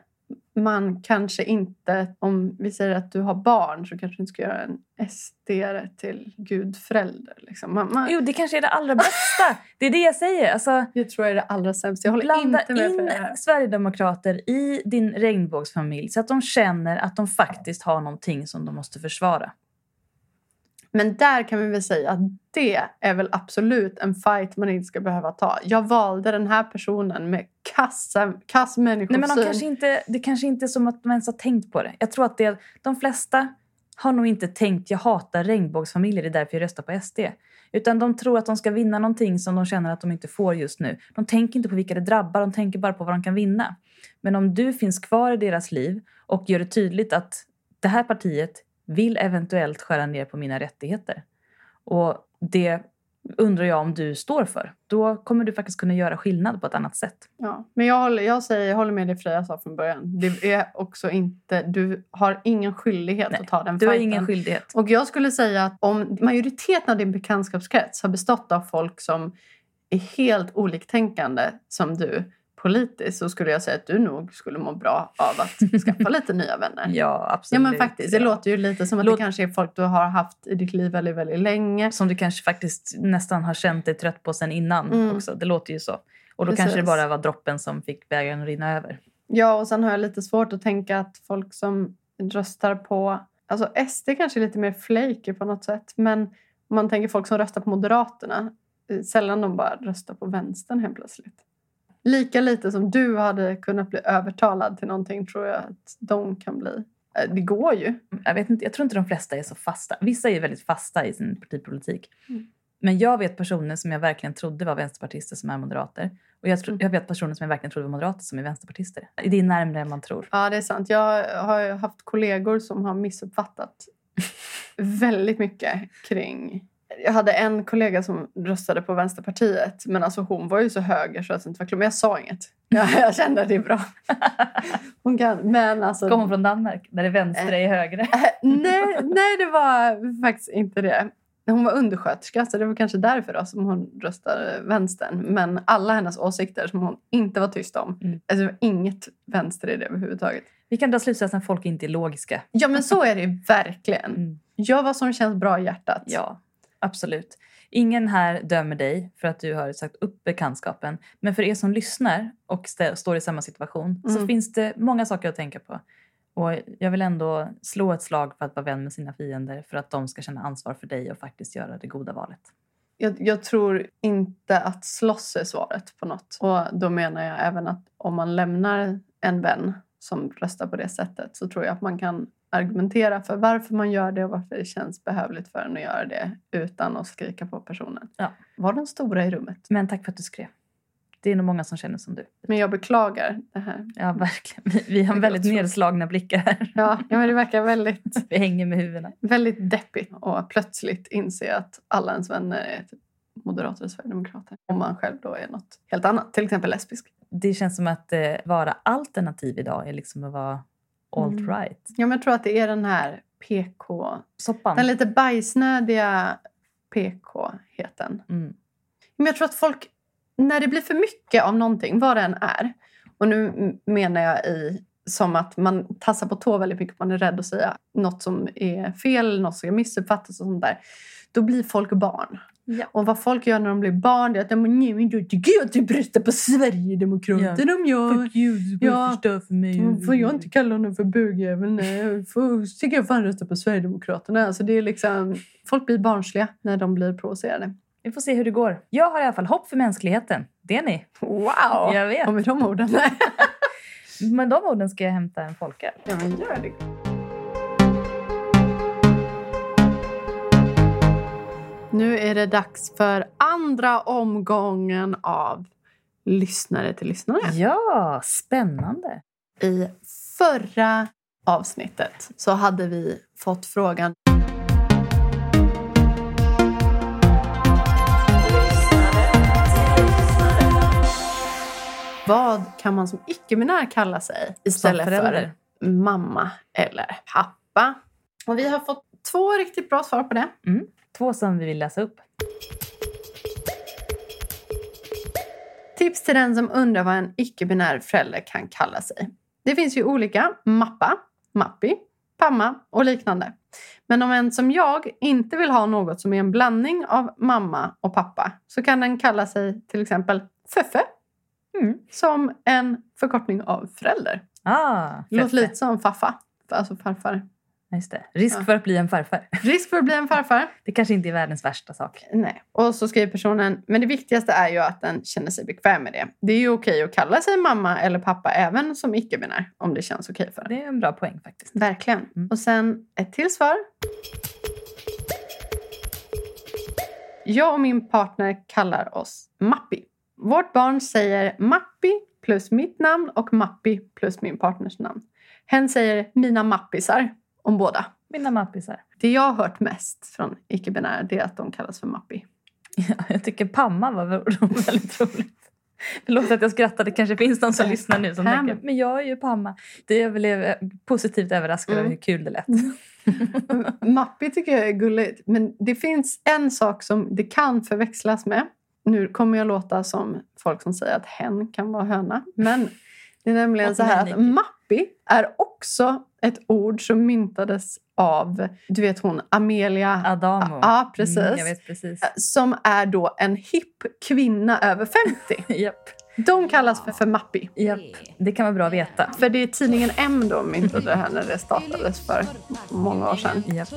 man kanske inte, om vi säger att du har barn så kanske du inte ska göra en sd till gudförälder. Liksom. Man, man, Jo, det kanske är det allra bästa. (laughs) Det är det jag säger. Alltså, det tror jag är det allra sämsta. Jag håller Blanda inte med in för det här. Sverigedemokrater i din regnbågsfamilj så att de känner att de faktiskt har någonting som de måste försvara. Men där kan vi väl säga att det är väl absolut en fight man inte ska behöva ta. Jag valde den här personen med kass Nej, människosyn. men de kanske inte, det kanske inte är som att de ens har tänkt på det. Jag tror att det, de flesta har nog inte tänkt jag hatar regnbågsfamiljer, det är därför jag röstar på SD. Utan de tror att de ska vinna någonting som de känner att de inte får just nu. De tänker inte på vilka det drabbar, de tänker bara på vad de kan vinna. Men om du finns kvar i deras liv och gör det tydligt att det här partiet vill eventuellt skära ner på mina rättigheter. Och det undrar jag om du står för. Då kommer du faktiskt kunna göra skillnad på ett annat sätt. Ja, men jag håller, jag säger, jag håller med det Freja sa från början. Det är också inte, du har ingen skyldighet Nej, att ta den Du har fighten. ingen skyldighet. Och jag skulle säga att om majoriteten av din bekantskapskrets har bestått av folk som är helt oliktänkande som du politiskt så skulle jag säga att du nog skulle må bra av att (laughs) skaffa lite nya vänner. Ja, Ja absolut. men faktiskt, det Ja. låter ju lite som att Låt- det kanske är folk du har haft i ditt liv väldigt, väldigt länge. Som du kanske faktiskt nästan har känt dig trött på sen innan Mm. också. Det låter ju så. Och då Precis. kanske det bara var droppen som fick bägaren att rinna över. Ja, och sen har jag lite svårt att tänka att folk som röstar på... Alltså SD kanske är lite mer flaky på något sätt. Men om man tänker folk som röstar på Moderaterna. eh, Sällan de bara röstar på vänstern helt plötsligt. Lika lite som du hade kunnat bli övertalad till någonting tror jag att de kan bli. Eh, Det går ju. Jag, vet inte, jag tror inte de flesta är så fasta. Vissa är väldigt fasta i sin partipolitik. Mm. Men jag vet personer som jag verkligen trodde var vänsterpartister som är moderater. Och jag, tro, Mm. jag vet personer som jag verkligen trodde var moderater som är vänsterpartister. Det är närmare än man tror. Ja, det är sant. Jag har haft kollegor som har missuppfattat (laughs) väldigt mycket kring... Jag hade en kollega som röstade på Vänsterpartiet. Men alltså hon var ju så höger så att det inte var klart. Men jag sa inget. Jag, jag kände att det är bra. (laughs) Hon kan, men alltså... Kommer från Danmark där det vänstra är högre. Äh, nej, nej, det var faktiskt inte det. Hon var undersköterska, så det var kanske därför då, som hon röstade vänstern. Men alla hennes åsikter som hon inte var tyst om. Mm. Alltså, det var inget vänster i det överhuvudtaget. Vi kan dra slutsatsen att folk inte är logiska. Ja, men så är det verkligen. Mm. Gör vad som känns bra i hjärtat. Ja, absolut. Ingen här dömer dig för att du har sagt upp bekantskapen. Men för er som lyssnar och stä- står i samma situation så Mm. finns det många saker att tänka på. Och jag vill ändå slå ett slag för att vara vän med sina fiender för att de ska känna ansvar för dig och faktiskt göra det goda valet. Jag, jag tror inte att slåss är svaret på något. Och då menar jag även att om man lämnar en vän som röstar på det sättet så tror jag att man kan argumentera för varför man gör det och varför det känns behövligt för en att göra det utan att skrika på personen. Ja. Var den stora i rummet. Men tack för att du skrev. Det är nog många som känner som du. Men jag beklagar det här. Ja, verkligen. Vi, vi har väldigt nedslagna blickar här. Ja, ja men det verkar väldigt, (laughs) Vi hänger med huvudena. väldigt deppigt och plötsligt inse att alla ens vänner är typ moderater och sverigedemokrater. Om man själv då är något helt annat, till exempel lesbisk. Det känns som att eh, vara alternativ idag är liksom att vara alt-right. Ja, men jag tror att det är den här PK... Soppan. Den lite bajsnödiga PK-heten. Mm. Men jag tror att folk, när det blir för mycket av någonting, vad det än är. Och nu menar jag i som att man tassar på tå väldigt mycket. Man är rädd att säga något som är fel, något som ska missuppfattas och sånt där. Då blir folk barn. Ja. Och vad folk gör när de blir barn det är att de nej, men jag tycker jag att du röstar på Sverigedemokraterna om jag... Fuck you, du Ja. ja. förstör för mig. Får jag inte kalla honom för bögjävel? Nej, jag får, tycker jag fan rösta på Sverigedemokraterna. Alltså det är liksom, folk blir barnsliga när de blir provocerade. Vi får se hur det går. Jag har i alla fall hopp för mänskligheten. Det är ni. Wow! Jag vet. Och med de orden. (laughs) Med de orden ska jag hämta en folköl. ja, men gör det. Nu är det dags för andra omgången av Lyssnare till lyssnare. Ja, spännande. I förra avsnittet så hade vi fått frågan Vad kan man som icke-binär kalla sig istället för mamma eller pappa? Och vi har fått två riktigt bra svar på det. Två som vi vill läsa upp. Tips till den som undrar vad en icke-binär förälder kan kalla sig. Det finns ju olika. Mappa, mappi, pamma och liknande. Men om en som jag inte vill ha något som är en blandning av mamma och pappa så kan den kalla sig till exempel Föffe. Mm. Som en förkortning av förälder. Ah, låter lite som faffa. Alltså farfar. Just det. Risk Ja. för att bli en farfar. Risk för att bli en farfar. (laughs) Det kanske inte är världens värsta sak. Nej. Och så skriver personen, men det viktigaste är ju att den känner sig bekväm med det. Det är ju okej att kalla sig mamma eller pappa även som icke-binär om det känns okej för den. Det är en bra poäng faktiskt. Verkligen. Mm. Och sen ett till svar. Jag och min partner kallar oss Mappi. Vårt barn säger Mappi plus mitt namn och Mappi plus min partners namn. Hen säger mina mappisar om båda. Mina mappisar. Det jag har hört mest från icke-binära det är att de kallas för Mappi. (laughs) Ja, jag tycker Pamma var vä- (laughs) väldigt roligt. Förlåt att jag skrattade. Det kanske finns någon som lyssnar nu som Pam. tänker men jag är ju Pamma. Det jag blev eh, positivt överraskad Mm. över hur kul det lät. (laughs) Mappi tycker jag är gulligt. Men det finns en sak som det kan förväxlas med. Nu kommer jag låta som folk som säger att hen kan vara höna. Men det är nämligen så här att mappi är också ett ord som myntades av, du vet hon, Amelia. Adamo. Ja, precis. Mm, jag vet precis. Som är då en hipp kvinna över 50. (laughs) Japp. De kallas för, för mappi. Japp. Det kan vara bra att veta. För det är tidningen M då myntade det här när det startades för många år sedan. Japp.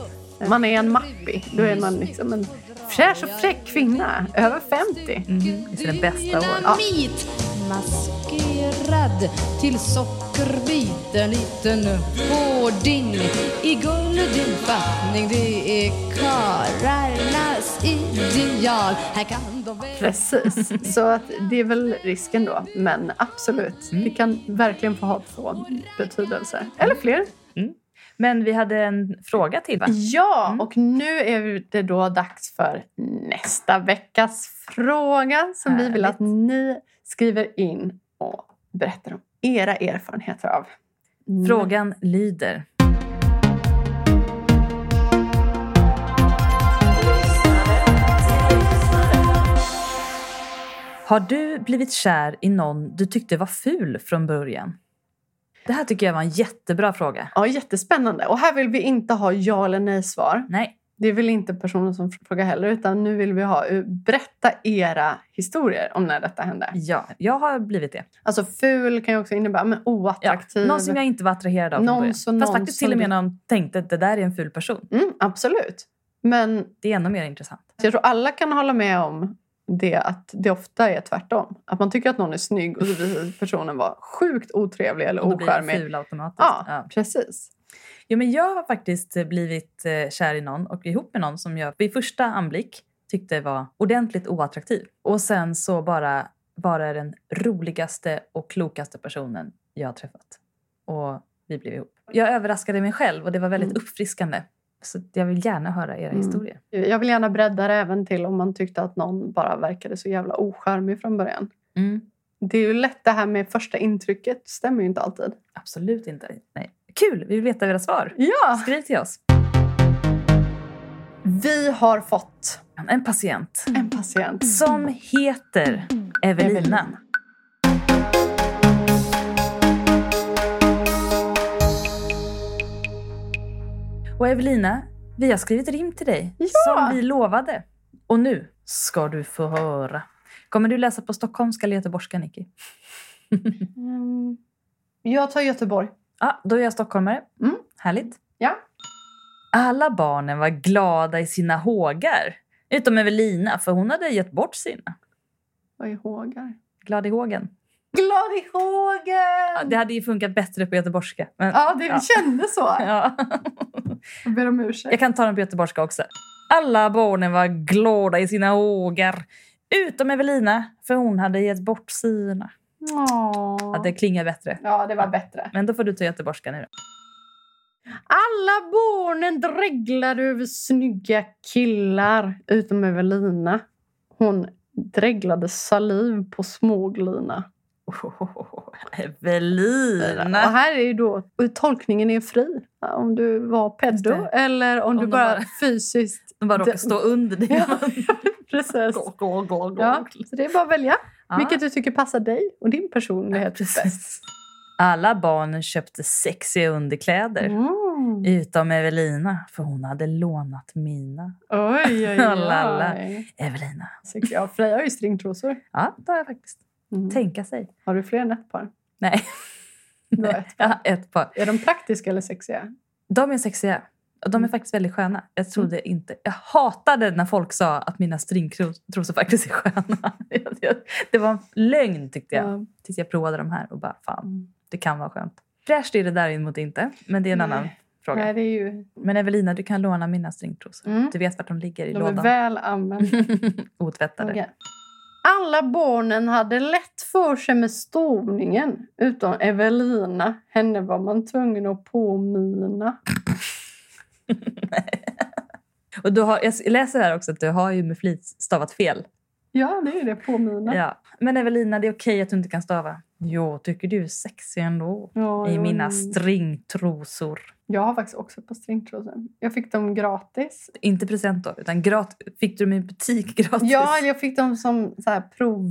Man är en mappi. Då är man liksom en fräsch och fräck kvinna över 50. Mm. Det är det bästa året. Dynamit maskerad till sockerbit En liten hårding i guldig fattning Det är karlarnas ideal Här kan de väl Precis. Så att det är väl risken då. Men absolut, det kan verkligen få ha två betydelser. Eller fler. Men vi hade en fråga till va? Ja, och nu är det då dags för nästa veckas fråga som vi vill att ni skriver in och berättar om era erfarenheter av. Frågan lyder. Har du blivit kär i någon du tyckte var ful från början? Det här tycker jag var en jättebra fråga. Ja, jättespännande. Och här vill vi inte ha ja eller nej-svar. Nej, Det vill inte personen som frågar heller. Utan nu vill vi ha eh, berätta era historier om när detta hände. ja, jag har blivit det. Alltså ful kan ju också innebära men Ja, oattraktiv. någon som jag inte var attraherad av från Någon början. som Fast faktiskt till och med någon tänkte att det där är en ful person. mm, absolut. Men Det är ännu mer intressant. jag tror alla kan hålla med om det att det ofta är tvärtom. Att man tycker att någon är snygg och så visar personen var sjukt otrevlig eller Och då blir ful automatiskt. Ja, Ja. precis. Jo, men jag har faktiskt eh, blivit eh, kär i någon och ihop med någon som jag vid första anblick tyckte var ordentligt oattraktiv. Och sen så bara var det den roligaste och klokaste personen jag har träffat. Och vi blev ihop. Jag överraskade mig själv och det var väldigt Mm. uppfriskande. Så jag vill gärna höra era Mm. historier. Jag vill gärna bredda det även till om man tyckte att någon bara verkade så jävla ocharmig från början. Mm. Det är ju lätt det här med första intrycket. Stämmer ju inte alltid. Absolut inte. Nej. Kul! Vi vill veta era svar. Ja! Skriv till oss. Vi har fått En patient en patient. som heter Evelina. Evelina. Och Evelina, vi har skrivit rim till dig Ja! som vi lovade. Och nu ska du få höra. Kommer du läsa på stockholmska eller göteborgska, Nicky? Mm. Jag tar Göteborg. Ja, då är jag stockholmare. Mm. Härligt. Ja. Alla barnen var glada i sina hågar. Utom Evelina, för hon hade gett bort sina. Vad är hågar? Glad i hågen. Glad i Ja, hågen! det hade ju funkat bättre på göteborgska. Men, Ja, det Ja. kändes så. (laughs) ja. Jag ber om ursäkt. Jag kan ta den på göteborgska också. Alla barnen var glada i sina hågar. Utom Evelina, för hon hade gett bort sina. Åh. Ja, det klingar bättre. Ja, det var bättre. Men då får du ta göteborgska nu. Alla barnen dreglade över snygga killar utom Evelina. Hon dreglade saliv på småglina. Oh, (laughs) Evelina! Och här är ju då tolkningen är fri. Om du var det. eller om, Om du bara bara- fysiskt... (laughs) De bara råkar Det- stå under dig. Ja, (laughs) precis. Ja, så det är bara att välja Ja. vilket du tycker passar dig och din personlighet bäst. Precis. Alla barnen köpte sexiga underkläder. Mm. Utom Evelina, för hon hade lånat mina. Oj, (laughs) oj, Lalla. oj. Evelina. Jag. Freja har ju stringtrosor. Ja, det har jag faktiskt. Mm. Tänka sig. Har du fler än ett par? Nej. Du har ett (laughs) Jag har ett par. Är de praktiska eller sexiga? De är sexiga. Och de är Mm. faktiskt väldigt sköna. Jag trodde inte... Jag hatade när folk sa att mina stringtrosor faktiskt är sköna. (laughs) Det var en lögn tyckte jag. Ja. Tills jag provade de här och bara fan, Mm. det kan vara skönt. Fräscht är det däremot inte, men det är en Nej. annan fråga. Nej, det är ju... Men Evelina, du kan låna mina stringtrosor. Mm. Du vet vart de ligger i De är lådan. väl använda. (laughs) Otvättade. Okej. Alla barnen hade lätt för sig med stovningen utom Evelina. Henne var man tvungen att påminna. (laughs) Och du har, jag läser här också att du har ju med flit stavat fel. Ja, det är det. Påminna. Ja. Men Evelina, det är okej att du inte kan stava. Jo, tycker du är sexig ändå. Ja, I jo, mina stringtrosor. Jag har faktiskt också ett par stringtrosor. Jag fick dem gratis. Inte present då, utan grat fick du dem i butik gratis? Ja, jag fick dem som så här prov...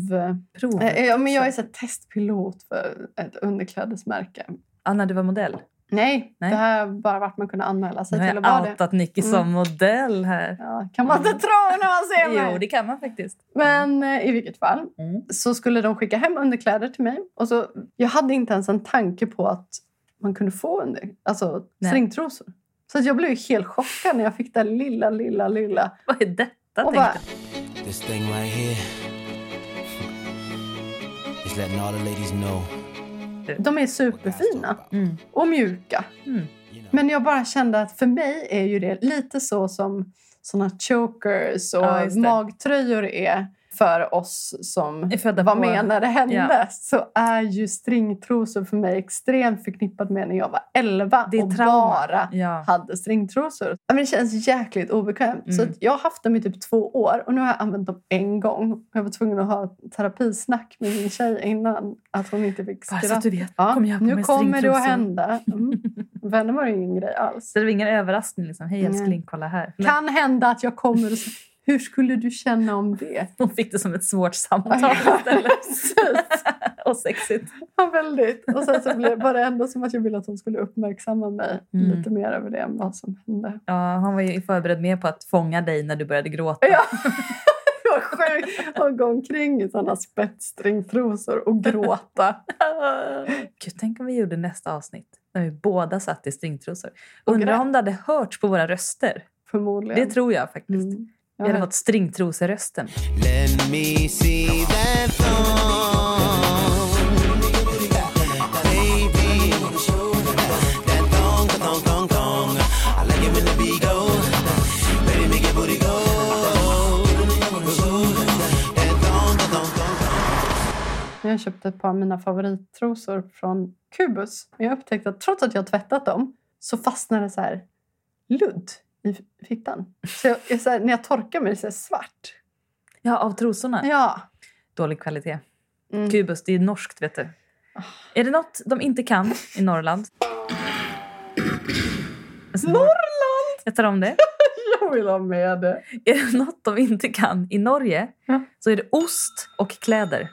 Prov. Ja, men jag är så testpilot för ett underklädesmärke. Ja, när du var modell. Nej, Nej. det här bara varit man kunde anmäla sig Nu har till jag att vara det. outat Nicky Mm. som modell här. Ja, kan man inte tro när man ser mig. Jo, det kan man faktiskt. Men eh, i vilket fall Mm. så skulle de skicka hem underkläder till mig. Och så, jag hade inte ens en tanke på att man kunde få under, alltså Nej. stringtrosor. Så att jag blev helt chockad när jag fick det lilla, lilla, lilla. Vad är detta? Och bara. This thing right here is letting all the ladies know. De är superfina Mm. och mjuka. Mm. Men jag bara kände att för mig är ju det lite så som såna chokers och Ja, magtröjor är för oss som födda var på- med när det hände. Ja. Så är ju stringtrosor för mig extremt förknippat med när jag var 11 Det är och trauma. bara Ja. hade stringtrosor. Men det känns jäkligt obekvämt. Så Mm. att jag har haft dem i typ två år och nu har jag använt dem en gång. Jag var tvungen att ha terapisnack med min tjej innan att hon inte fick Bara så skratta. att du vet. Ja, på nu kommer det att hända. Mm. Vänner var det ingen grej alls. (laughs) Så det var ingen överraskning. Liksom. Hej älskling, kolla här. Men Kan hända att jag kommer hur skulle du känna om det? (laughs) hon fick det som ett svårt samtal istället. (laughs) och sexigt. Ja, väldigt. Och sen så blev, var det ändå som att jag ville att hon skulle uppmärksamma mig Mm. lite mer över det än vad som hände. Ja, han var ju förberedd med på att fånga dig när du började gråta. Ja. (laughs) Det var sjukt att gå omkring i såna spetsstringtrosor och gråta. Gud, tänk om vi gjorde nästa avsnitt när vi båda satt i stringtrosor. Undrar om det hade hörts på våra röster. Förmodligen. Det tror jag faktiskt. Mm. Vi hade fått stringtroserösten. let me see that thong. Baby, that thong, that thong, thong, thong. I like it when the beat goes. Baby, make your booty go. That thong, that thong, thong, thong. Jag köpte ett par av mina favorittrosor från Kubus. Men jag upptäckte att trots att jag har tvättat dem så fastnar det så här ludd i fittan. Så jag, jag, så här, när jag torkar mig så är det svart. Ja, av trosorna. Ja. Dålig kvalitet. Mm. Kubus, det är norskt vet du. Är det något de inte kan i Norrland? Alltså, Norrland! Jag tar om det. (laughs) Jag vill ha med det. Är det något de inte kan i Norge Ja. så är det ost och kläder.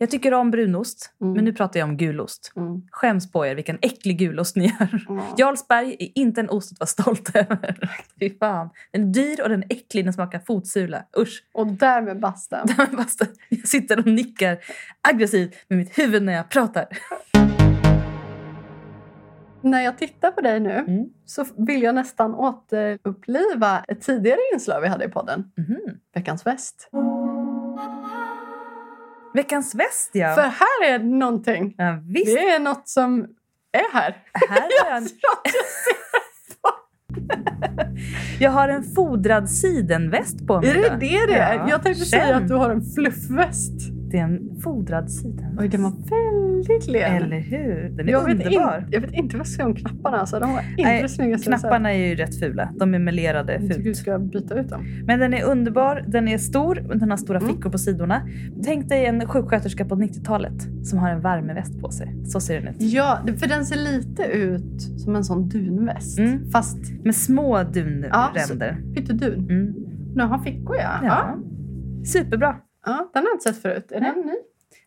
Jag tycker om brunost, Mm. men nu pratar jag om gulost. Mm. Skäms på er vilken äcklig gulost ni gör. Ja. Jarlsberg är inte en ost att vara stolt (laughs) över. Fy fan. Den är dyr och den är äcklig. Den smakar fotsula. Usch. Och därmed basta. (laughs) Men basta, Jag sitter och nickar aggressivt med mitt huvud när jag pratar. När jag tittar på dig nu Mm. så vill jag nästan återuppliva ett tidigare inslag vi hade i podden. Mhm. Veckans fest. Veckans väst, ja. För här är någonting. ja. Det är något som är här. Här (laughs) jag, en, (laughs) jag har en fodrad sidenväst på mig. Är det det det är? Ja, Jag tänkte känn. säga att du har en fluffväst. Det är en fodrad sidenväst. Oj, den var väldigt len. Eller hur? Den är jag, vet underbar. in, jag vet inte vad jag ska säga om knapparna. Alltså. De var inte Nej, sett. Knapparna är ju rätt fula. De är melerade Jag tycker du fult. ska byta ut dem. Men den är underbar. Den är stor. Den har stora Mm. fickor på sidorna. Tänk dig en sjuksköterska på 90-talet som har en värmeväst på sig. Så ser den ut. Ja, för den ser lite ut som en sån dunväst. Mm. Fast Med små Ja, dunränder. pyttedun. Mm. Den har fickor, ja. ja. Ja. Superbra. Ja. Den har jag inte sett förut. Är Nej. den ny?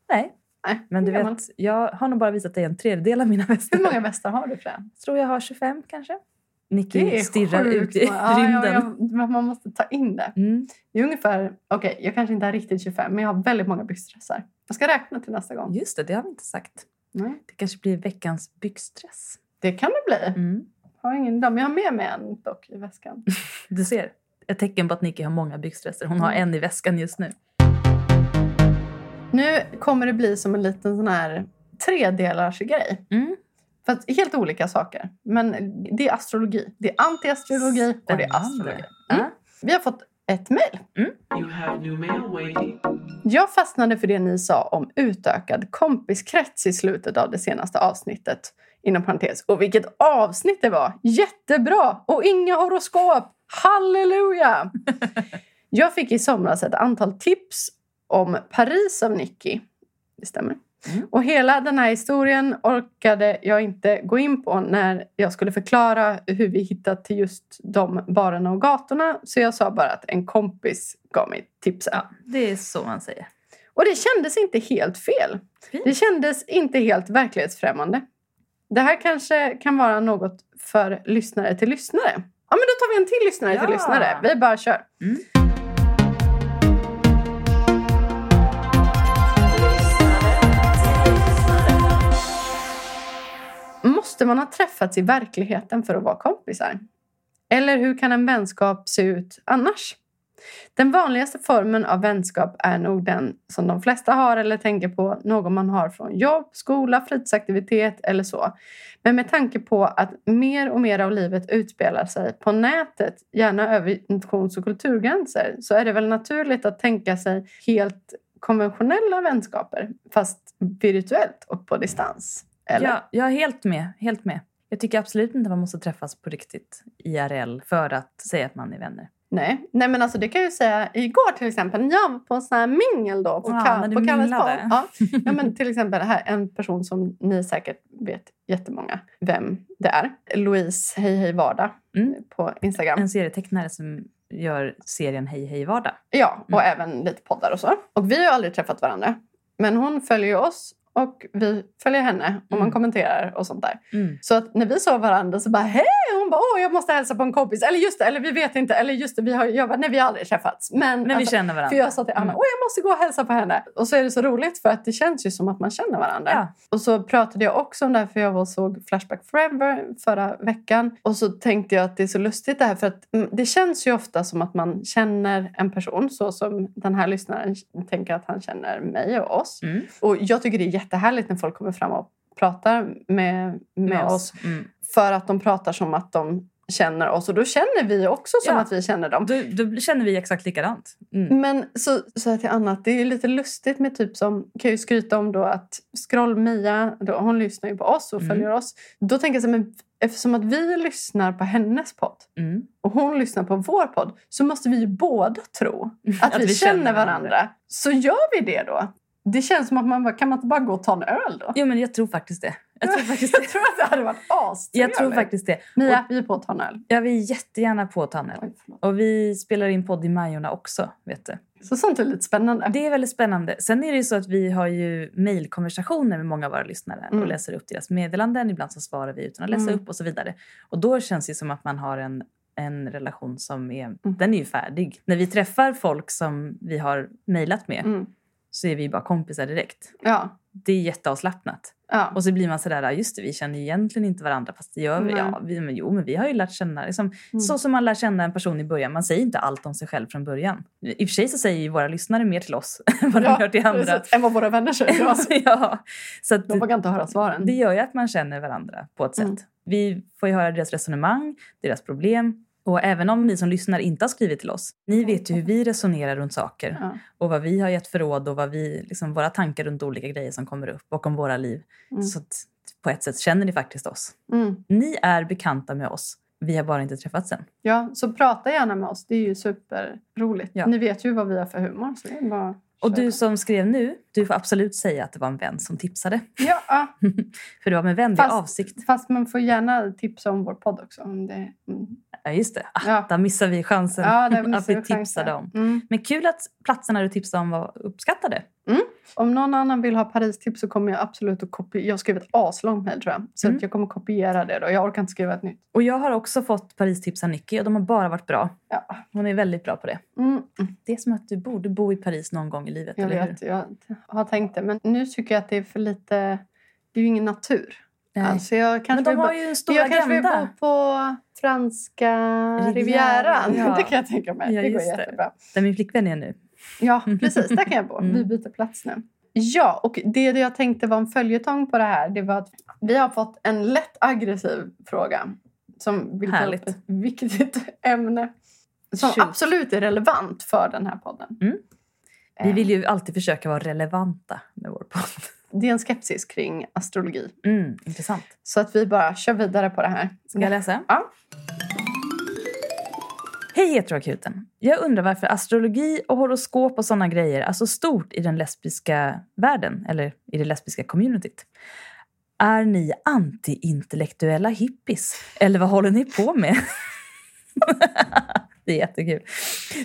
Nej, Nej. men du vet, jag har nog bara visat dig en tredjedel av mina västar. Hur många västar har du för den? tror jag har 25 kanske. Nicky stirrar sjukt ut i. Ja, rymden. Ja, man måste ta in det. Mm. Det är ungefär, okej, jag kanske inte har riktigt 25, men jag har väldigt många byxdressar. Jag ska räkna till nästa gång. Just det, det har vi inte sagt. Nej. Det kanske blir veckans byxdress. Det kan det bli. Mm. Har ingen men jag har med mig en dock i väskan. (laughs) Du ser, ett tecken på att Nicky har många byxdresser. Hon har Mm. en i väskan just nu. Nu kommer det bli som en liten sån här tredelars grej. Mm. För att, helt olika saker. Men det är astrologi. Det är antiastrologi och det är astrologi. Mm. Ja. Vi har fått ett mejl. Waiting. Jag fastnade för det ni sa om utökad kompiskrets i slutet av det senaste avsnittet. Inom parentes. Och vilket avsnitt det var! Jättebra! Och inga horoskop! Halleluja! (laughs) Jag fick i somras ett antal tips om Paris av Nicky. Det stämmer. Mm. Och hela den här historien orkade jag inte gå in på när jag skulle förklara hur vi hittat till just de barerna och gatorna. Så jag sa bara att en kompis gav mig tipsen. Ja, det är så man säger. Och det kändes inte helt fel. Fint. Det kändes inte helt verklighetsfrämmande. Det här kanske kan vara något för lyssnare till lyssnare. Ja, men då tar vi en till lyssnare till Ja. lyssnare. Vi bara kör. Mm. Måste man ha träffats i verkligheten för att vara kompisar? Eller hur kan en vänskap se ut annars? Den vanligaste formen av vänskap är nog den som de flesta har eller tänker på, någon man har från jobb, skola, fritidsaktivitet eller så. Men med tanke på att mer och mer av livet utspelar sig på nätet, gärna över nations och kulturgränser, så är det väl naturligt att tänka sig helt konventionella vänskaper, fast virtuellt och på distans. Eller? Ja, jag är helt med. Helt med. Jag tycker absolut inte man måste träffas på riktigt IRL för att säga att man är vänner. Nej. Nej, men alltså det kan jag ju säga igår till exempel. när Jag var på en sån här mingel då på, Ja, Ka- på Kalles bar. Ja. (laughs) ja, men till exempel här, en person som ni säkert vet jättemånga vem det är. Louise Hej Hej Vardag Mm. på Instagram. En serietecknare som gör serien Hej Hej Vardag. Ja, och Mm. även lite poddar och så. Och vi har aldrig träffat varandra. Men hon följer oss och vi följer henne och man Mm. kommenterar och sånt där. Mm. Så att när vi såg varandra så bara hej! Hon bara åh jag måste hälsa på en kompis. Eller just det, eller vi vet inte. Eller just det, vi har, jag bara, nej vi har aldrig träffats. Men, Men vi alltså, känner varandra. för jag sa till Anna, Mm. åh jag måste gå och hälsa på henne. Och så är det så roligt för att det känns ju som att man känner varandra. Ja. Och så pratade jag också om det här för jag var såg Flashback Forever förra veckan. Och så tänkte jag att det är så lustigt det här för att mm, det känns ju ofta som att man känner en person så som den här lyssnaren tänker att han känner mig och oss. Mm. Och jag tycker det är jättehärligt när folk kommer fram och pratar med, med, oss. Mm. För att de pratar som att de känner oss. Och då känner vi också som Ja. att vi känner dem. Då, då känner vi exakt likadant. Mm. Men så sa jag till Anna att det är lite lustigt med typ som, kan ju skryta om då att Scroll-Mia, hon lyssnar ju på oss och Mm. följer oss. Då tänker jag så här, men eftersom att vi lyssnar på hennes podd Mm. och hon lyssnar på vår podd så måste vi ju båda tro (laughs) att, Att vi, känner varandra. varandra. Så gör vi det då. Det känns som att man bara, kan man inte bara gå och ta en öl då? Jo, men jag tror faktiskt det. Jag tror (laughs) faktiskt Jag det. tror att det hade varit astrevligt. Jag tror faktiskt det. Mia, vi är på att ta en öl. Jag vill jättegärna på Tannel. Oj, förlåt. Och vi spelar in podd i Majorna också. Vet du. Så sånt är lite spännande. Det är väldigt spännande. Sen är det ju så att vi har ju mejlkonversationer med många av våra lyssnare Mm. och läser upp deras meddelanden. Ibland så svarar vi utan att läsa Mm. upp och så vidare. Och då känns det som att man har en, en relation som är, Mm. den är ju färdig. När vi träffar folk som vi har mejlat med Mm. Så är vi bara kompisar direkt. Ja. Det är jätteavslappnat. ja. Och så blir man sådär, "Ja, just det, vi känner egentligen inte varandra. Fast det gör vi. Ja, vi men, jo, men vi har ju lärt känna, liksom, Mm. så som man lär känna en person i början. Man säger inte allt om sig själv från början. I och för sig så säger ju våra lyssnare mer till oss (laughs) än vad de hör till andra. precis. Än vad våra vänner säger till oss. (laughs) ja, så att, De vågar inte höra svaren. det gör ju att man känner varandra på ett sätt. Mm. Vi får ju höra deras resonemang, deras problem. Och även om ni som lyssnar inte har skrivit till oss, ni vet ju hur vi resonerar runt saker. Ja. Och vad vi har gett för råd och vad vi, liksom, våra tankar runt olika grejer som kommer upp bakom våra liv. Mm. Så att, på ett sätt känner ni faktiskt oss. Mm. Ni är bekanta med oss. Vi har bara inte träffats än. Ja, så prata gärna med oss. Det är ju superroligt. Ja. Ni vet ju vad vi har för humor. Så det bara Och du som skrev nu, du får absolut säga att det var en vän som tipsade. Ja, ja, (laughs) För det var med vänlig Fast- avsikt. fast man får gärna tipsa om vår podd också. Om det, mm. Ja, just det. Ah, Ja. Där missar vi chansen Ja, där (laughs) att missar vi chansen. tipsade om. Mm. Men kul att platserna du tipsade om var uppskattade. Om någon annan vill ha Paris-tips så kommer jag absolut att kopiera. Jag har skrivit aslångt mejl tror jag. Så Mm. att jag kommer kopiera det då. Jag orkar inte skriva ett nytt. Och jag har också fått Paris-tips av Nicky och de har bara varit bra. Ja. Hon är väldigt bra på det. Mm. Det är som att du borde bo i Paris någon gång i livet, Jag eller hur? vet, jag har tänkt det. Men nu tycker jag att det är för lite... Det är ju ingen natur. Nej. Alltså jag kanske Men de har ju en stor jag kanske vill agenda. bo på franska Rivieran, ja. (laughs) Det kan jag tänka mig. Ja, det går jättebra. Där min flickvän är nu. Ja, (laughs) precis. Där kan jag bo. Mm. Vi byter plats nu. Ja, och det jag tänkte var en följetong på det här det var att vi har fått en lätt aggressiv fråga som vill ta upp Härligt. ett viktigt (laughs) ämne som Shoot. absolut är relevant för den här podden. Mm. Vi Eh, vill ju alltid försöka vara relevanta med vår podd. Det är en skepsis kring astrologi. Mm, intressant. Så att vi bara kör vidare på det här. Ska jag läsa? Ja. Hej heteroakuten. Jag undrar varför astrologi och horoskop och såna grejer är så stort i den lesbiska världen, eller i det lesbiska communityt. Är ni anti-intellektuella hippies? Eller vad håller ni på med? (laughs) det är jättekul.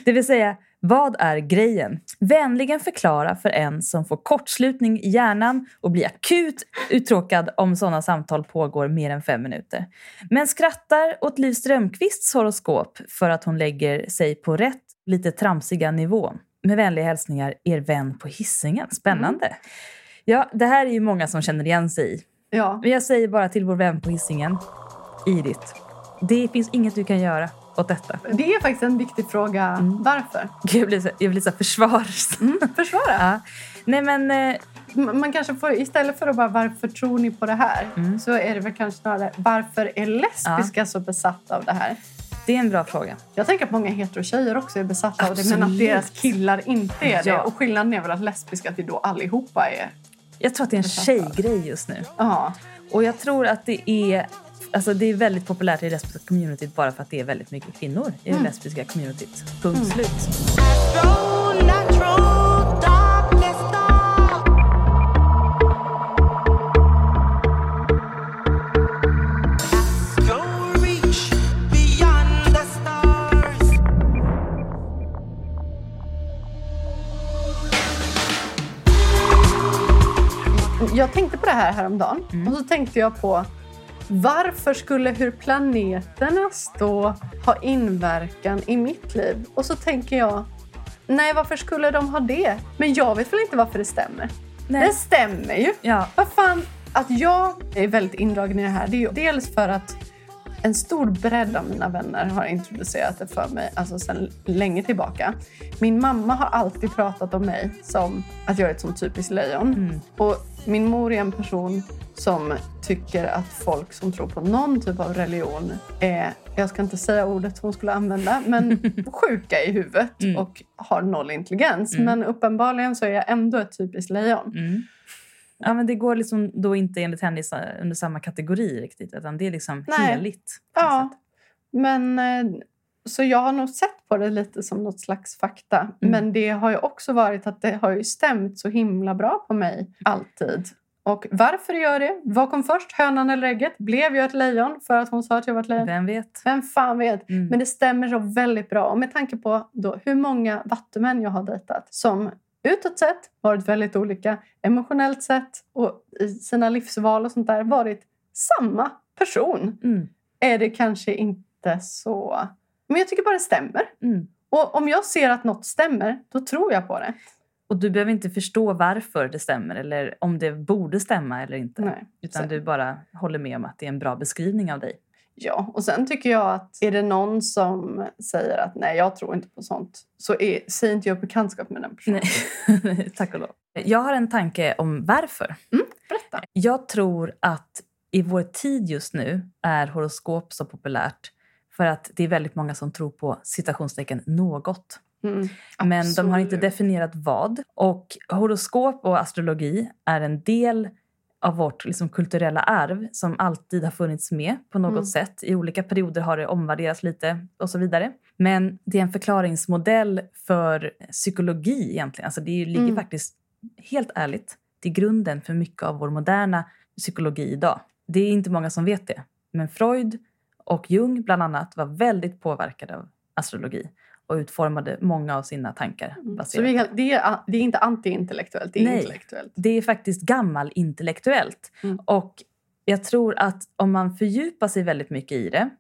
Det vill säga, vad är grejen? Vänligen förklara för en som får kortslutning i hjärnan och blir akut uttråkad om sådana samtal pågår mer än fem minuter. Men skrattar åt Liv Strömquists horoskop för att hon lägger sig på rätt, lite tramsiga nivå. Med vänliga hälsningar, er vän på hissingen. Spännande. Ja, det här är ju många som känner igen sig i. Ja. Men jag säger bara till vår vän på hissingen, Idit. Det finns inget du kan göra åt detta. Det är faktiskt en viktig fråga. Varför? Gud, Jag blir så, jag blir så försvars... Mm, försvara. (laughs) Ja. Nej men, eh, Man kanske får, istället för att bara varför tror ni på det här? Mm. Så är det väl kanske snarare varför är lesbiska så besatta av det här? det är en bra fråga. Jag tänker att många hetero-tjejer också är besatta av det men att Absolut. deras killar inte är det. Ja. Och skillnaden är väl att lesbiska att vi då allihopa är... Jag tror att det är en tjejgrej just nu. Ja. Och jag tror att det är, alltså det är väldigt populärt i det lesbiska communityt bara för att det är väldigt mycket kvinnor i det lesbiska communityt. Punkt slut. The stars. Jag tänkte på det här häromdagen Mm. och så tänkte jag på varför skulle hur planeterna stå ha inverkan i mitt liv? Och så tänker jag, nej varför skulle de ha det? Men jag vet väl inte varför det stämmer? Nej. Det stämmer ju. Ja. Vad fan, att jag är väldigt indragen i det här, det är ju dels för att en stor bredd av mina vänner har introducerat det för mig alltså sedan länge tillbaka. Min mamma har alltid pratat om mig som att jag är ett sånt typiskt lejon. Och min mor är en person som tycker att folk som tror på någon typ av religion är, jag ska inte säga ordet hon skulle använda, men (laughs) sjuka i huvudet och har noll intelligens. Men uppenbarligen så är jag ändå ett typiskt lejon. Ja, men det går liksom då inte enligt henne under samma kategori riktigt. Utan det är liksom Nej. heligt. Ja, sätt. men eh, så jag har nog sett på det lite som något slags fakta. Mm. Men det har ju också varit att det har ju stämt så himla bra på mig alltid. Och varför gör det? Vad kom först? Hönan eller ägget? Blev jag ett lejon för att hon sa att jag var ett lejon? Vem vet? Vem fan vet? Mm. Men det stämmer så väldigt bra. Och med tanke på då hur många vattumän jag har dejtat som utåt sett varit väldigt olika, emotionellt sett och i sina livsval och sånt där varit samma person Mm. är det kanske inte så... Men jag tycker bara det stämmer. Mm. Och om jag ser att något stämmer, då tror jag på det. Och du behöver inte förstå varför det stämmer eller om det borde stämma eller inte. Nej. Utan Så- du bara håller med om att det är en bra beskrivning av dig. Ja, och sen tycker jag att är det någon som säger att nej, jag tror inte på sånt, så är, säger inte jag bekantskap med den personen. Nej. (laughs) Tack och lov. Jag har en tanke om varför. Berätta. Jag tror att i vår tid just nu är horoskop så populärt för att det är väldigt många som tror på citationstecken något. Mm, Men de har inte definierat vad. Och horoskop och astrologi är en del av vårt liksom, kulturella arv som alltid har funnits med på något Mm. sätt. I olika perioder har det omvärderats lite och så vidare. Men det är en förklaringsmodell för psykologi egentligen. Alltså det ligger Mm. faktiskt, helt ärligt, till grunden för mycket av vår moderna psykologi idag. Det är inte många som vet det. Men Freud och Jung bland annat var väldigt påverkade av astrologi och utformade många av sina tankar Mm. Så vi, det, är, det är inte anti-intellektuellt, det är Nej. intellektuellt. det är faktiskt gammalintellektuellt. Mm. Och jag tror att om man fördjupar sig väldigt mycket i det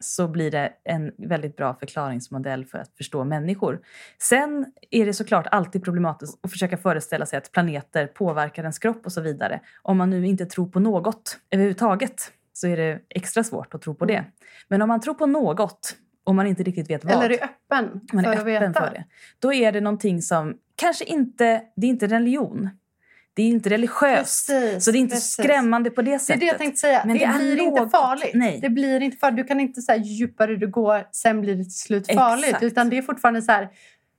så blir det en väldigt bra förklaringsmodell för att förstå människor. Sen är det såklart alltid problematiskt att försöka föreställa sig att planeter påverkar ens kropp och så vidare. Om man nu inte tror på något överhuvudtaget så är det extra svårt att tro på det. Men om man tror på något och man inte riktigt vet vad Eller är öppen man för är att öppen veta. för det. Då är det någonting som kanske inte, det är inte religion. Det är inte religiöst. Precis, så det är inte precis. skrämmande på det Det är sättet. det jag tänkte säga. Men det, det blir inte farligt. Nej. Det blir inte farligt. Du kan inte säga ju djupare du går, sen blir det till slut farligt. Exakt. Utan det är fortfarande så här,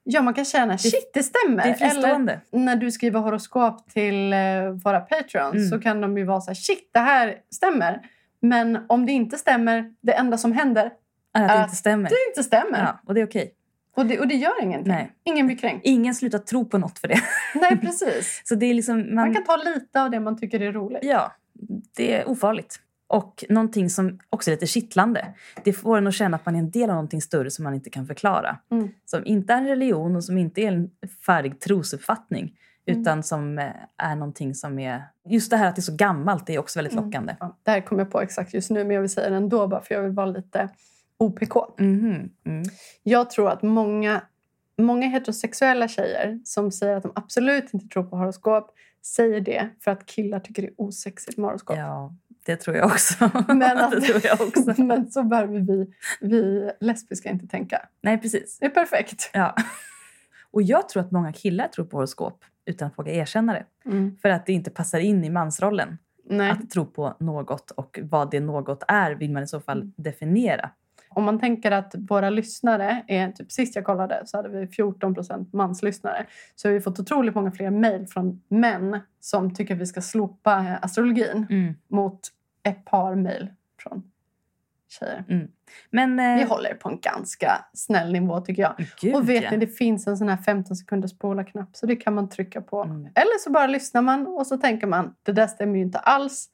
ja man kan känna shit det stämmer. det är. Eller när du skriver horoskop till eh, våra patrons Mm. så kan de ju vara så här, shit det här stämmer. Men om det inte stämmer, det enda som händer Att det inte stämmer. det inte stämmer. Ja, och det är okej. Och, det, och det gör ingenting. Nej. Ingen blir kränkt. Ingen slutar tro på något för det. (laughs) Nej, precis. Så det är liksom... Man, Man kan ta lite av det man tycker är roligt. Ja, det är ofarligt. Och någonting som också är lite kittlande. Det får en att känna att man är en del av någonting större som man inte kan förklara. Mm. Som inte är en religion och som inte är en färdig trosuppfattning. Mm. Utan som eh, är någonting som är... Just det här att det är så gammalt det är också väldigt Mm. lockande. Ja, det här kommer jag på exakt just nu, men jag vill säga det ändå bara för jag vill vara lite OPK. Mhm, Mm. Jag tror att många, många heterosexuella tjejer som säger att de absolut inte tror på horoskop säger det för att killar tycker det är osexigt med horoskop. Ja, det tror jag också. (laughs) Men, (laughs) att, det tror jag också. (laughs) men så behöver vi, vi lesbiska inte tänka. Nej, precis. Det är perfekt. Ja. Och jag tror att många killar tror på horoskop utan att våga erkänna det. För att det inte passar in i mansrollen. Nej. Att tro på något och vad det något är vill man i så fall definiera. Om man tänker att våra lyssnare är, typ sist jag kollade så hade vi 14% manslyssnare. Så har vi fått otroligt många fler mejl från män som tycker att vi ska slopa eh, astrologin Mm. mot ett par mejl från tjejer. Men... Eh, Vi håller på en ganska snäll nivå tycker jag. Gud, och vet ja. ni, det finns en sån här 15 sekunders spola-knapp så det kan man trycka på. Mm. Eller så bara lyssnar man och så tänker man det där stämmer ju inte alls.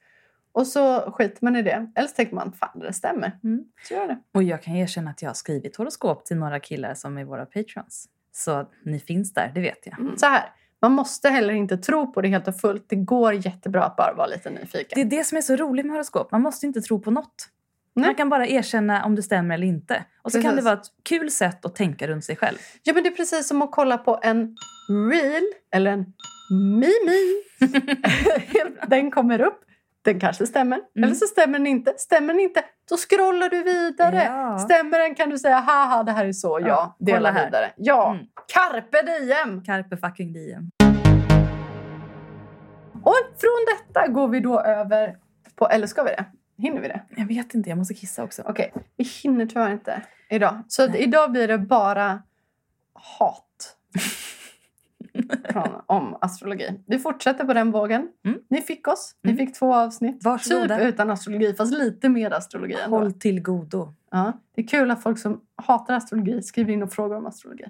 Och så skiter man i det. Eller så tänker man fan det stämmer. Mm. Så gör det. Och jag kan erkänna att jag har skrivit horoskop till några killar som är våra patrons. Så ni finns där, det vet jag. Mm. Så här, man måste heller inte tro på det helt och fullt. Det går jättebra att bara vara lite nyfiken. Det är det som är så roligt med horoskop. Man måste inte tro på något. Nej. Man kan bara erkänna om det stämmer eller inte. Och så kan Precis. det vara ett kul sätt att tänka runt sig själv. Ja, men det är precis som att kolla på en reel eller en mimi. (laughs) (laughs) den kommer upp. Den kanske stämmer. Mm. Eller så stämmer den inte. Stämmer den inte, då scrollar du vidare. Ja. Stämmer den kan du säga haha det här är så. Ja, Ja, dela här. vidare. Ja, Mm. carpe diem. Carpe fucking diem. Och från detta går vi då över på, eller ska vi det? Hinner vi det? Jag vet inte, jag måste kissa också. Okej, vi hinner tyvärr inte idag. Så Nej. idag blir det bara hat (laughs) från, om astrologi. Vi fortsätter på den vågen. Mm. Ni fick oss. Ni Mm. fick två avsnitt. Varsågoda. Typ utan astrologi, fast lite mer astrologi ändå. Håll till godo. Ja, det är kul att folk som hatar astrologi skriver in och frågar om astrologi.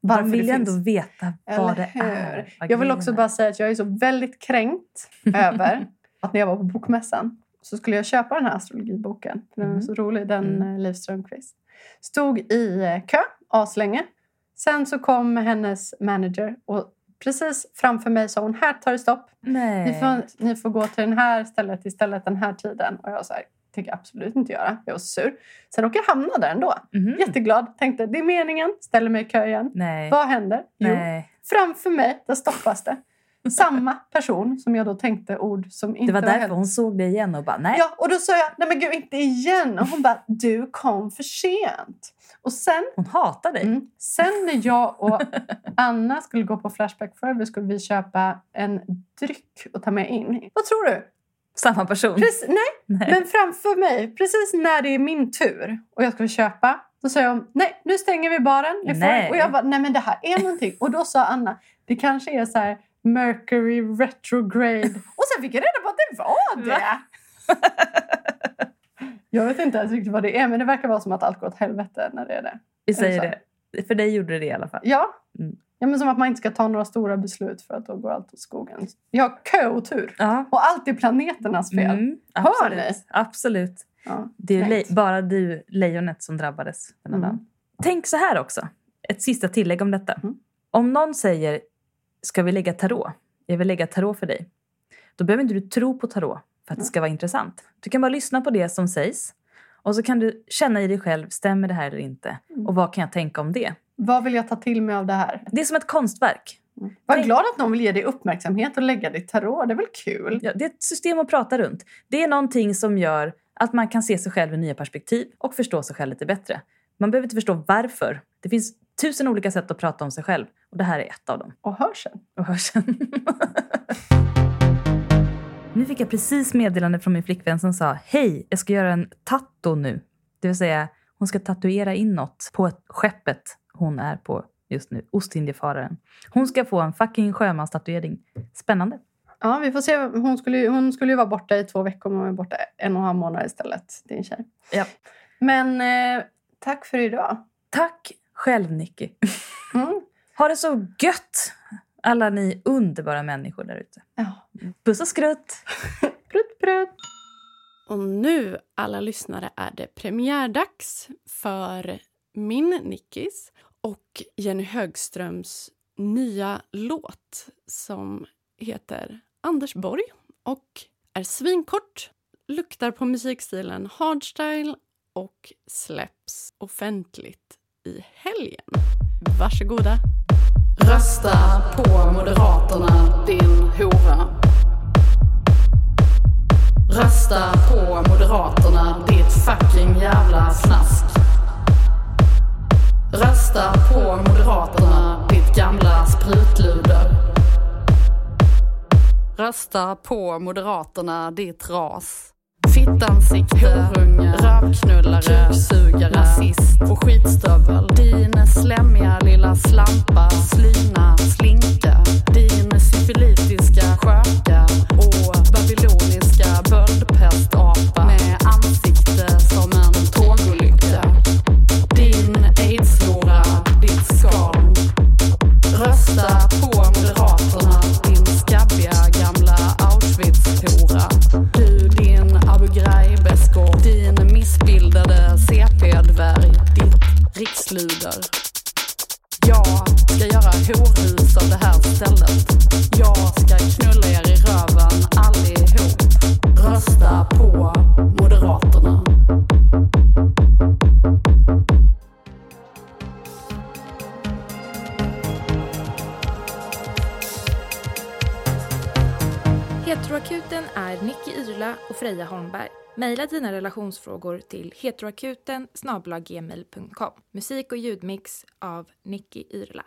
Varför Man vill det ju ändå veta Eller vad det hur? är. vad Jag vill också bara säga att jag är så väldigt kränkt (laughs) över att när jag var på bokmässan så skulle jag köpa den här astrologiboken. Den är Mm. så rolig, den Mm. mm. Liv Strömquist. Stod i eh, kö aslänge. Sen så kom hennes manager och precis framför mig sa hon här tar det stopp. Ni Nej. får, ni får gå till den här stället istället den här tiden. Och jag här, tänker absolut inte göra. Jag var sur. Sen råkade jag hamna där ändå. Mhm. Jätteglad. Tänkte det är meningen. Ställer mig i kö igen. Nej. Vad händer? Jo, Nej. framför mig, där stoppas det. Samma person som jag då tänkte ord som inte Det var därför helt... hon såg det igen och bara nej. Ja, och då sa jag, nej men gud inte igen. Och hon bara, du kom för sent. Och sen, Hon hatar dig. mm, sen när jag och Anna skulle gå på Flashback Forever skulle vi köpa en dryck och ta med in. Vad tror du? Samma person. Precis, nej, Nej. men framför mig, precis när det är min tur och jag ska köpa, då säger hon nej, nu stänger vi baren. Nej. Och jag bara, nej men det här är någonting. Och då sa Anna, det kanske är så här Mercury retrograde. (laughs) Och sen fick jag reda på att det var det. (laughs) jag vet inte ens riktigt vad det är, men det verkar vara som att allt går åt helvete när det är det. Vi säger det det. För dig gjorde det i alla fall. Ja. Mm. ja, men som att man inte ska ta några stora beslut för att då går allt åt skogen. Jag har kö-otur. Ja. Och allt är planeternas fel. Mm, Hör absolut. ni? Absolut. Ja, Det är le- bara du, lejonet, som drabbades Mm. Tänk så här också. Ett sista tillägg om detta. Mm. Om någon säger, ska vi lägga tarot? Jag vill lägga tarot för dig. Då behöver inte du tro på tarot för att det ska vara intressant. Du kan bara lyssna på det som sägs. Och så kan du känna i dig själv, stämmer det här eller inte? Mm. Och vad kan jag tänka om det? Vad vill jag ta till mig av det här? Det är som ett konstverk. Var Tänk- glad att någon vill ge dig uppmärksamhet och lägga dig tarot. Det är väl kul? Ja, det är ett system att prata runt. Det är någonting som gör att man kan se sig själv i nya perspektiv och förstå sig själv lite bättre. Man behöver inte förstå varför. Det finns tusen olika sätt att prata om sig själv och det här är ett av dem. Och hörseln. Och hörseln. (laughs) nu fick jag precis meddelande från min flickvän som sa Hej, jag ska göra en tatto nu. Det vill säga, hon ska tatuera in något på skeppet hon är på just nu. Ostindiefararen. Hon ska få en fucking sjömanstatuering. Spännande. Ja, vi får se. Hon skulle, hon skulle ju vara borta i två veckor men hon är borta en och en halv månad istället. Din tjej. Ja. Men eh, tack för idag. Tack själv, Nicky. Mm. Ha det så gött, alla ni underbara människor där ute. Ja. Puss och skrutt! (laughs) Prutt, prutt. Och nu, alla lyssnare, är det premiärdags för min Nickis och Jenny Högströms nya låt som heter Anders Borg och är svinkort, luktar på musikstilen hardstyle och släpps offentligt i helgen. Varsågoda. Rösta på Moderaterna, din hora. Rösta på Moderaterna, ditt fucking jävla snask. Rösta på Moderaterna, ditt gamla sprutluder. Rösta på Moderaterna, ditt ras. Fittansikte, horunge, rövknullare, kuksugare, nazist och skitstövel. Din slemmiga lilla slampa, slyna, slinka. Din syfilitiska sköka och babyloniska böldpestapa med ansikte som en tågolycka. Din aidshora, ditt skal. Rösta riksluder. Jag ska göra horhus av det här stället. Jag ska knulla er i röven allihop. Rösta på Moderaterna. Heteroakuten är Nicky Irla och Freja Holmberg. Mejla dina relationsfrågor till heteroakuten gmail.com. Musik och ljudmix av Nicky Yrla.